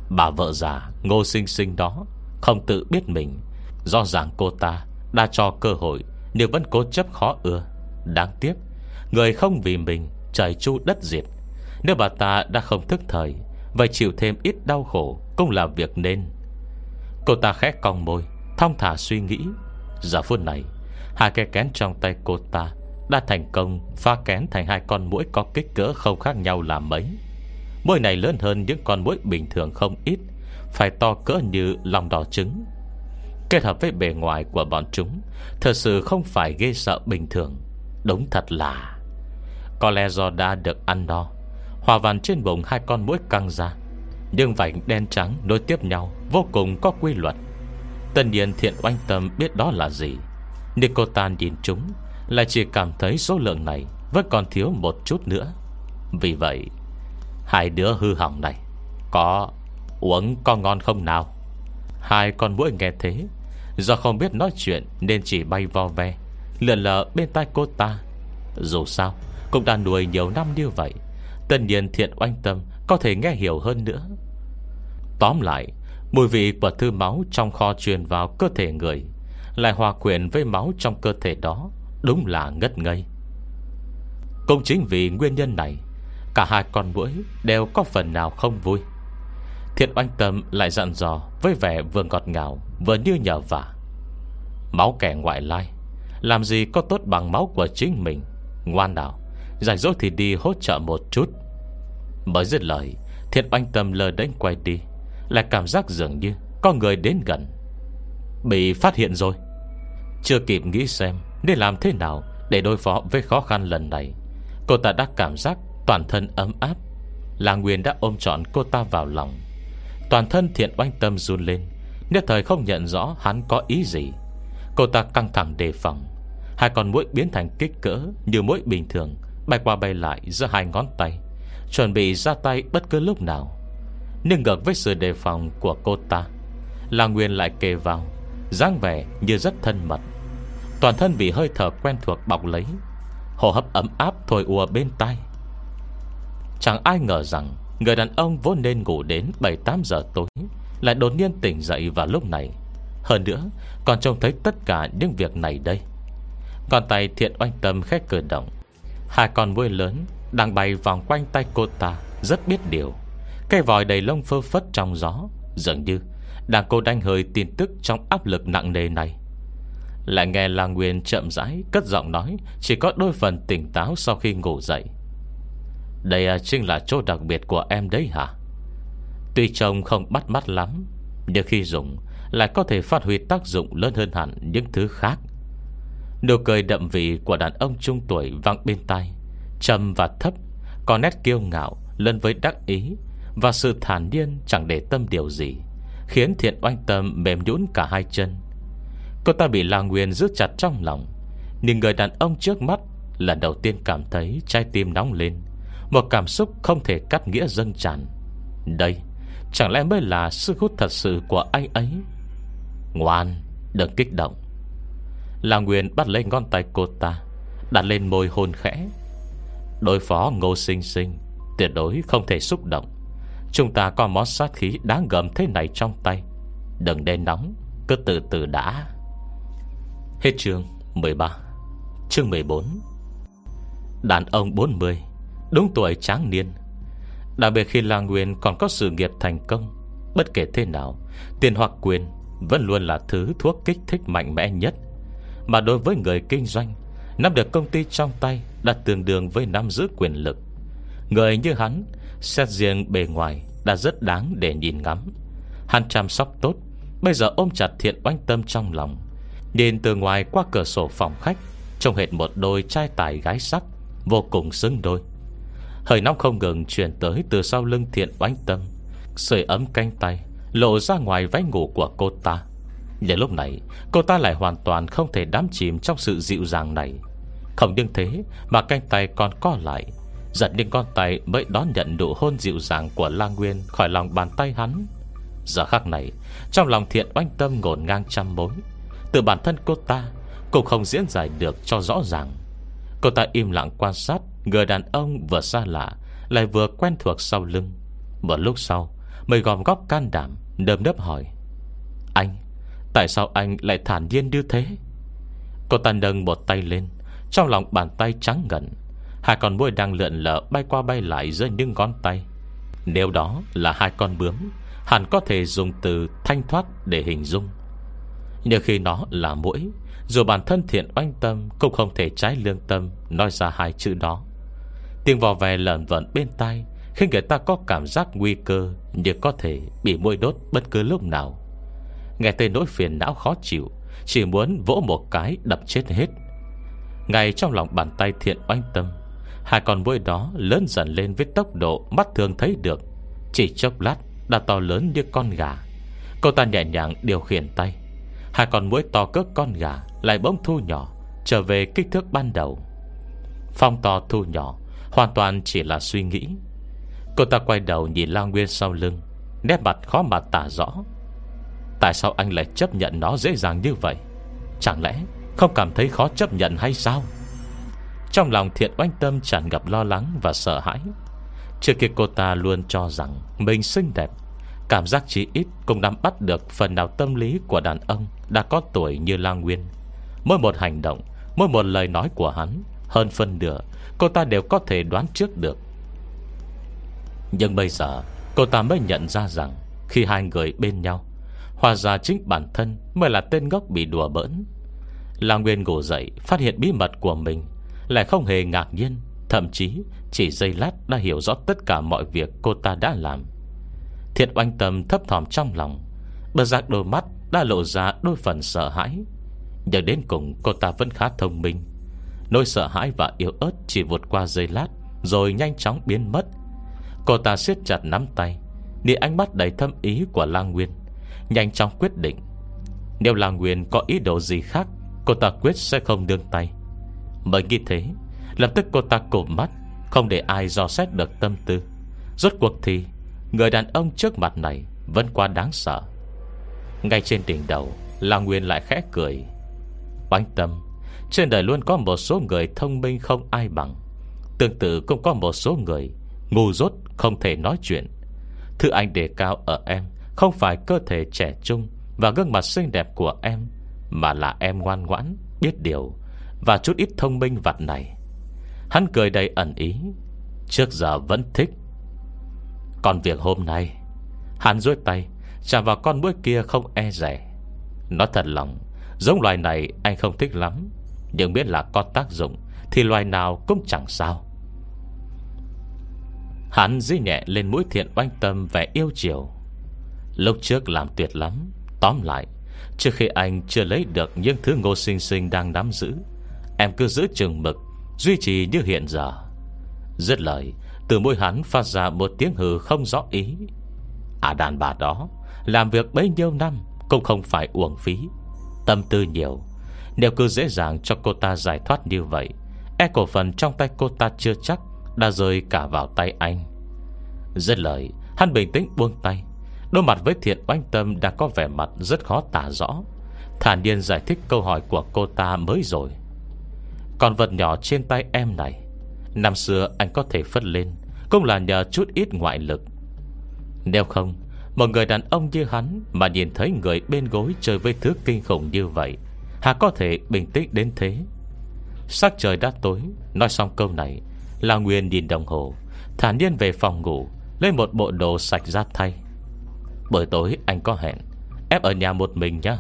Bà vợ già ngô sinh sinh đó Không tự biết mình. Do ràng cô ta đã cho cơ hội Nhưng vẫn cố chấp khó ưa. Đáng tiếc, Người không vì mình trời chu đất diệt. Nếu bà ta đã không thức thời Vậy chịu thêm ít đau khổ, Cũng là việc nên. Cô ta khẽ cong môi, Thong thả suy nghĩ. Giờ phút này, Hai cái kén trong tay cô ta Đã thành công pha kén thành hai con mũi Có kích cỡ không khác nhau là mấy. Mũi này lớn hơn những con mũi bình thường không ít, Phải to cỡ như lòng đỏ trứng. Kết hợp với bề ngoài của bọn chúng, Thật sự không phải ghê sợ bình thường. Đúng thật là, Có lẽ do đã được ăn no Hòa vằn trên bụng hai con mũi căng ra. Nhưng vảnh đen trắng nối tiếp nhau, Vô cùng có quy luật. Tất nhiên thiện oanh tâm biết đó là gì. Nicotan nhìn chúng, Lại chỉ cảm thấy số lượng này Vẫn còn thiếu một chút nữa. Vì vậy, Hai đứa hư hỏng này, Có uống có ngon không nào? Hai con mũi nghe thế, Do không biết nói chuyện Nên chỉ bay vo ve, Lượn lờ bên tai cô ta. Dù sao, cũng đã nuôi nhiều năm như vậy Tất nhiên thiện oanh tâm, Có thể nghe hiểu hơn nữa. Tóm lại, Mùi vị của thư máu trong kho truyền vào cơ thể người, Lại hòa quyện với máu trong cơ thể đó, Đúng là ngất ngây. Cũng chính vì nguyên nhân này, Cả hai con mũi đều có phần nào không vui. Thiện oanh tâm lại dặn dò Với vẻ vừa ngọt ngào, Vừa như nhờ vả. Máu kẻ ngoại lai, Làm gì có tốt bằng máu của chính mình, Ngoan nào. Giải rỗi thì đi hỗ trợ một chút. Mới dứt lời, Thiện oanh tâm lờ đánh quay đi. Lại cảm giác dường như Có người đến gần. Bị phát hiện rồi. Chưa kịp nghĩ xem Nên làm thế nào để đối phó với khó khăn lần này. Cô ta đã cảm giác toàn thân ấm áp. Là Nguyên đã ôm trọn cô ta vào lòng. Toàn thân thiện oanh tâm run lên, Nhất thời không nhận rõ hắn có ý gì. Cô ta căng thẳng đề phòng. Hai con mũi biến thành kích cỡ Như mũi bình thường Bay qua bay lại giữa hai ngón tay, Chuẩn bị ra tay bất cứ lúc nào. Nhưng ngược với sự đề phòng của cô ta Là Nguyên lại kề vào, dáng vẻ như rất thân mật. Toàn thân bị hơi thở quen thuộc bọc lấy Hồ hấp ấm áp thổi ùa bên tai. Chẳng ai ngờ rằng Người đàn ông vốn nên ngủ đến 7-8 giờ tối Lại đột nhiên tỉnh dậy vào lúc này. Hơn nữa, Còn trông thấy tất cả những việc này đây. Còn tay thiện oanh tâm khét cử động Hai con voi lớn Đang bay vòng quanh tay cô ta, Rất biết điều. Cây vòi đầy lông phơ phất trong gió, Dường như đang cô đánh hơi tin tức Trong áp lực nặng nề này. Lại nghe là Nguyên chậm rãi, Cất giọng nói, Chỉ có đôi phần tỉnh táo sau khi ngủ dậy. Đây à, chính là chỗ đặc biệt của em đấy hả? Tuy trông không bắt mắt lắm, Nhưng khi dùng Lại có thể phát huy tác dụng lớn hơn hẳn Những thứ khác. Nụ cười đậm vị của đàn ông trung tuổi vang bên tai, Trầm và thấp, Có nét kiêu ngạo lẫn với đắc ý, Và sự thản nhiên chẳng để tâm điều gì, Khiến thiện oanh tâm mềm nhũn cả hai chân. Cô ta bị La Nguyên giữ chặt trong lòng, Nhưng người đàn ông trước mắt Lần đầu tiên cảm thấy trái tim nóng lên, Một cảm xúc không thể cắt nghĩa dâng tràn. Đây Chẳng lẽ mới là sức hút thật sự của anh ấy? Ngoan, Đừng kích động. La Nguyên bắt lấy ngón tay cô ta, Đặt lên môi hôn khẽ. Đối phó ngô sinh sinh, Tuyệt đối không thể xúc động. Chúng ta có món sát khí đáng gầm thế này trong tay. Đừng đen nóng, Cứ từ từ đã. Hết chương 13 Chương 14 Đàn ông 40 Đúng tuổi tráng niên. Đặc biệt khi La Nguyên còn có sự nghiệp thành công, Bất kể thế nào, Tiền hoặc quyền Vẫn luôn là thứ thuốc kích thích mạnh mẽ nhất. Mà đối với người kinh doanh, Nắm được công ty trong tay Đã tương đương với nắm giữ quyền lực. Người như hắn, Xét riêng bề ngoài Đã rất đáng để nhìn ngắm. Hắn chăm sóc tốt, Bây giờ ôm chặt thiện oanh tâm trong lòng. Nhìn từ ngoài qua cửa sổ phòng khách, Trông hệt một đôi trai tài gái sắc, Vô cùng xứng đôi. Hơi nóng không ngừng chuyển tới từ sau lưng thiện oanh tâm. Sưởi ấm canh tay, Lộ ra ngoài váy ngủ của cô ta. Nhưng lúc này, Cô ta lại hoàn toàn không thể đắm chìm Trong sự dịu dàng này. Không những thế, mà canh tay còn co lại Giật những con tay mới đón nhận nụ hôn dịu dàng của La Nguyên Khỏi lòng bàn tay hắn. Giờ khắc này, Trong lòng thiện oanh tâm ngổn ngang trăm mối. Từ bản thân cô ta Cũng không diễn giải được cho rõ ràng. Cô ta im lặng quan sát, Người đàn ông vừa xa lạ Lại vừa quen thuộc sau lưng. Một lúc sau Mới gom góp can đảm, Đơm đớp hỏi Tại sao anh lại thản nhiên như thế? Cô ta nâng một tay lên, Trong lòng bàn tay trắng ngẩn Hai con môi đang lượn lờ bay qua bay lại dưới những ngón tay. Nếu đó là hai con bướm, Hẳn có thể dùng từ thanh thoát để hình dung. Nhưng khi nó là mũi, Dù bản thân thiện oanh tâm Cũng không thể trái lương tâm Nói ra hai chữ đó. Tiếng vò vè lợn vẩn bên tai Khiến người ta có cảm giác nguy cơ Như có thể bị mũi đốt bất cứ lúc nào. Nghe tên nỗi phiền não khó chịu, Chỉ muốn vỗ một cái đập chết hết. Ngay trong lòng bàn tay thiện oanh tâm, Hai con mũi đó lớn dần lên với tốc độ mắt thường thấy được. Chỉ chốc lát, đã to lớn như con gà. Cô ta nhẹ nhàng điều khiển tay. Hai con mũi to cỡ con gà Lại bỗng thu nhỏ, Trở về kích thước ban đầu. Phong to thu nhỏ, Hoàn toàn chỉ là suy nghĩ. Cô ta quay đầu nhìn Lao Nguyên sau lưng, Nét mặt khó mà tả rõ. Tại sao anh lại chấp nhận nó dễ dàng như vậy? Chẳng lẽ Không cảm thấy khó chấp nhận hay sao? Trong lòng thiện oanh tâm tràn ngập lo lắng và sợ hãi. Trước kia cô ta luôn cho rằng Mình xinh đẹp, Cảm giác chỉ ít cũng nắm bắt được Phần nào tâm lý của đàn ông Đã có tuổi như Lang Nguyên. Mỗi một hành động, Mỗi một lời nói của hắn, Hơn phân nửa, Cô ta đều có thể đoán trước được. Nhưng bây giờ, Cô ta mới nhận ra rằng Khi hai người bên nhau Hòa ra chính bản thân Mới là tên ngốc bị đùa bỡn. Lang Nguyên ngủ dậy, Phát hiện bí mật của mình, Lại không hề ngạc nhiên, Thậm chí chỉ giây lát đã hiểu rõ tất cả mọi việc cô ta đã làm. Thiện oanh tâm thấp thỏm trong lòng Bờ giác đôi mắt đã lộ ra đôi phần sợ hãi. Nhưng đến cùng cô ta vẫn khá thông minh. Nỗi sợ hãi và yếu ớt chỉ vượt qua giây lát, Rồi nhanh chóng biến mất. Cô ta siết chặt nắm tay, Nhìn ánh mắt đầy thâm ý của Lang Nguyên. Nhanh chóng quyết định. Nếu là Nguyên có ý đồ gì khác, Cô ta quyết sẽ không đương tay. Mới nghĩ thế, Lập tức cô ta cụm mắt, Không để ai dò xét được tâm tư. Rốt cuộc thì, Người đàn ông trước mặt này Vẫn quá đáng sợ. Ngay trên đỉnh đầu, Là Nguyên lại khẽ cười. Bánh tâm, Trên đời luôn có một số người thông minh không ai bằng. Tương tự cũng có một số người Ngu dốt không thể nói chuyện. Thứ anh đề cao ở em không phải cơ thể trẻ trung Và gương mặt xinh đẹp của em, Mà là em ngoan ngoãn, Biết điều Và chút ít thông minh vặt này. Hắn cười đầy ẩn ý, Trước giờ vẫn thích. Còn việc hôm nay, Hắn duỗi tay, Chạm vào con mũi kia không e rẻ. Nói thật lòng, Giống loài này anh không thích lắm, Nhưng biết là có tác dụng Thì loài nào cũng chẳng sao. Hắn dí nhẹ lên mũi thiện oanh tâm vẻ yêu chiều. Lúc trước làm tuyệt lắm. Tóm lại, Trước khi anh chưa lấy được những thứ ngô sinh sinh đang nắm giữ, Em cứ giữ chừng mực, Duy trì như hiện giờ. Rất lời, Từ môi hắn phát ra một tiếng hừ không rõ ý. À đàn bà đó, Làm việc bấy nhiêu năm Cũng không phải uổng phí. Tâm tư nhiều. Nếu cứ dễ dàng cho cô ta giải thoát như vậy E cổ phần trong tay cô ta chưa chắc Đã rơi cả vào tay anh. Rất lời, Hắn bình tĩnh buông tay đối mặt với thiện oanh tâm đã có vẻ mặt rất khó tả rõ. Thản nhiên giải thích câu hỏi của cô ta mới rồi. Còn vật nhỏ trên tay em này, Năm xưa anh có thể phất lên, Cũng là nhờ chút ít ngoại lực. Nếu không, Một người đàn ông như hắn Mà nhìn thấy người bên gối chơi với thứ kinh khủng như vậy Hà có thể bình tĩnh đến thế? Sắc trời đã tối, Nói xong câu này Là Nguyên nhìn đồng hồ Thản nhiên về phòng ngủ, Lấy một bộ đồ sạch ra thay. Buổi tối anh có hẹn. Em ở nhà một mình nhá.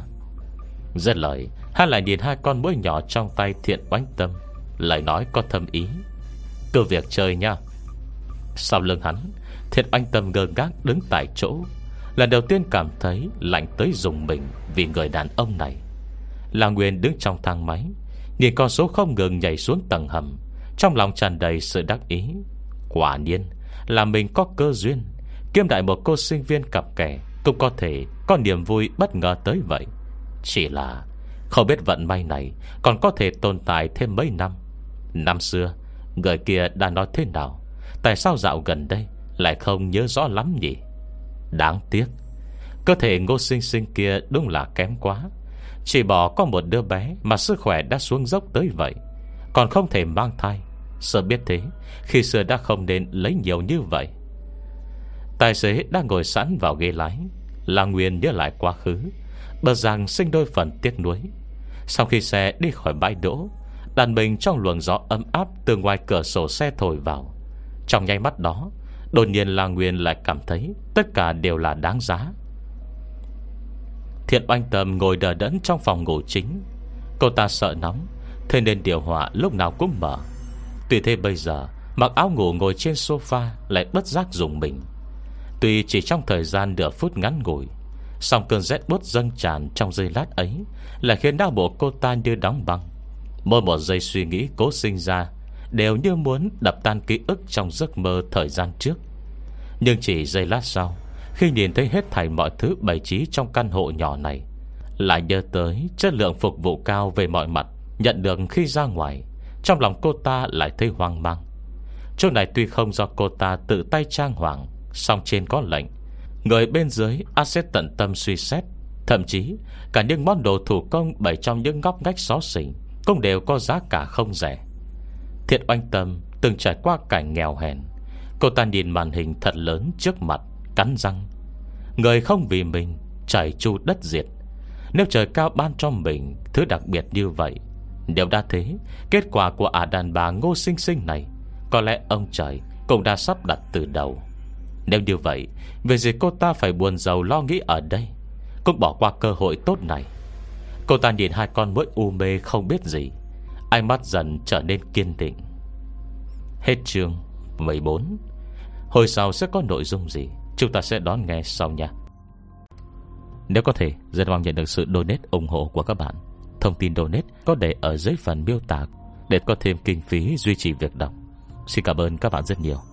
Rất lời Hắn lại nhìn hai con mũi nhỏ trong tay thiện oánh tâm, Lại nói có thâm ý. Cứ việc chơi nha Sau lưng hắn, Thiện oanh tâm ngơ ngác đứng tại chỗ. Lần đầu tiên cảm thấy lạnh tới dùng mình Vì người đàn ông này. Là Nguyên đứng trong thang máy, Nhìn con số không ngừng nhảy xuống tầng hầm. Trong lòng tràn đầy sự đắc ý. Quả nhiên Là mình có cơ duyên Kiêm đại một cô sinh viên cặp kẻ Cũng có thể có niềm vui bất ngờ tới vậy. Chỉ là, không biết vận may này Còn có thể tồn tại thêm mấy năm. Năm xưa, Người kia đã nói thế nào? Tại sao dạo gần đây Lại không nhớ rõ lắm nhỉ? Đáng tiếc, Cơ thể ngô sinh sinh kia đúng là kém quá. Chỉ bỏ có một đứa bé Mà sức khỏe đã xuống dốc tới vậy, Còn không thể mang thai. Sợ biết thế, Khi xưa đã không nên lấy nhiều như vậy. Tài xế đang ngồi sẵn vào ghế lái. Là Nguyên nhớ lại quá khứ Bờ rằng sinh đôi phần tiếc nuối. Sau khi xe đi khỏi bãi đỗ, Đàn mình trong luồng gió ấm áp Từ ngoài cửa sổ xe thổi vào. Trong nháy mắt đó, Đột nhiên là Nguyên lại cảm thấy Tất cả đều là đáng giá. Thiện oanh tâm ngồi đờ đẫn trong phòng ngủ chính. Cô ta sợ nóng, Thế nên điều hòa lúc nào cũng mở. Tuy thế bây giờ, Mặc áo ngủ ngồi trên sofa Lại bất giác dùng mình. Tuy chỉ trong thời gian nửa phút ngắn ngủi Xong cơn rét bút dâng tràn trong giây lát ấy Là khiến đau bộ cô ta như đóng băng. Mỗi một giây suy nghĩ cố sinh ra Đều như muốn đập tan ký ức Trong giấc mơ thời gian trước. Nhưng chỉ giây lát sau, Khi nhìn thấy hết thảy mọi thứ bày trí Trong căn hộ nhỏ này, Lại nhớ tới chất lượng phục vụ cao về mọi mặt, Nhận được khi ra ngoài, Trong lòng cô ta lại thấy hoang mang. Chỗ này tuy không do cô ta tự tay trang hoàng song trên có lệnh. Người bên dưới A sẽ tận tâm suy xét. Thậm chí, Cả những món đồ thủ công Bày trong những góc ngách xó xỉnh Cũng đều có giá cả không rẻ. Thiện oanh tâm từng trải qua cảnh nghèo hèn. Cô ta nhìn màn hình thật lớn trước mặt, Cắn răng. Người không vì mình, Chảy chu đất diệt. Nếu trời cao ban cho mình, Thứ đặc biệt như vậy, Nếu đã thế, Kết quả của ả đàn bà ngô sinh sinh này, Có lẽ ông trời Cũng đã sắp đặt từ đầu. Nếu như vậy Về gì cô ta phải buồn giàu lo nghĩ ở đây? Cũng bỏ qua cơ hội tốt này. Cô ta nhìn hai con mũi u mê không biết gì. Ánh mắt dần trở nên kiên định. Hết chương 14 Hồi sau sẽ có nội dung gì? Chúng ta sẽ đón nghe sau nha. Nếu có thể, Rất mong nhận được sự donate ủng hộ của các bạn. Thông tin donate có để ở dưới phần miêu tả Để có thêm kinh phí duy trì việc đọc. Xin cảm ơn các bạn rất nhiều.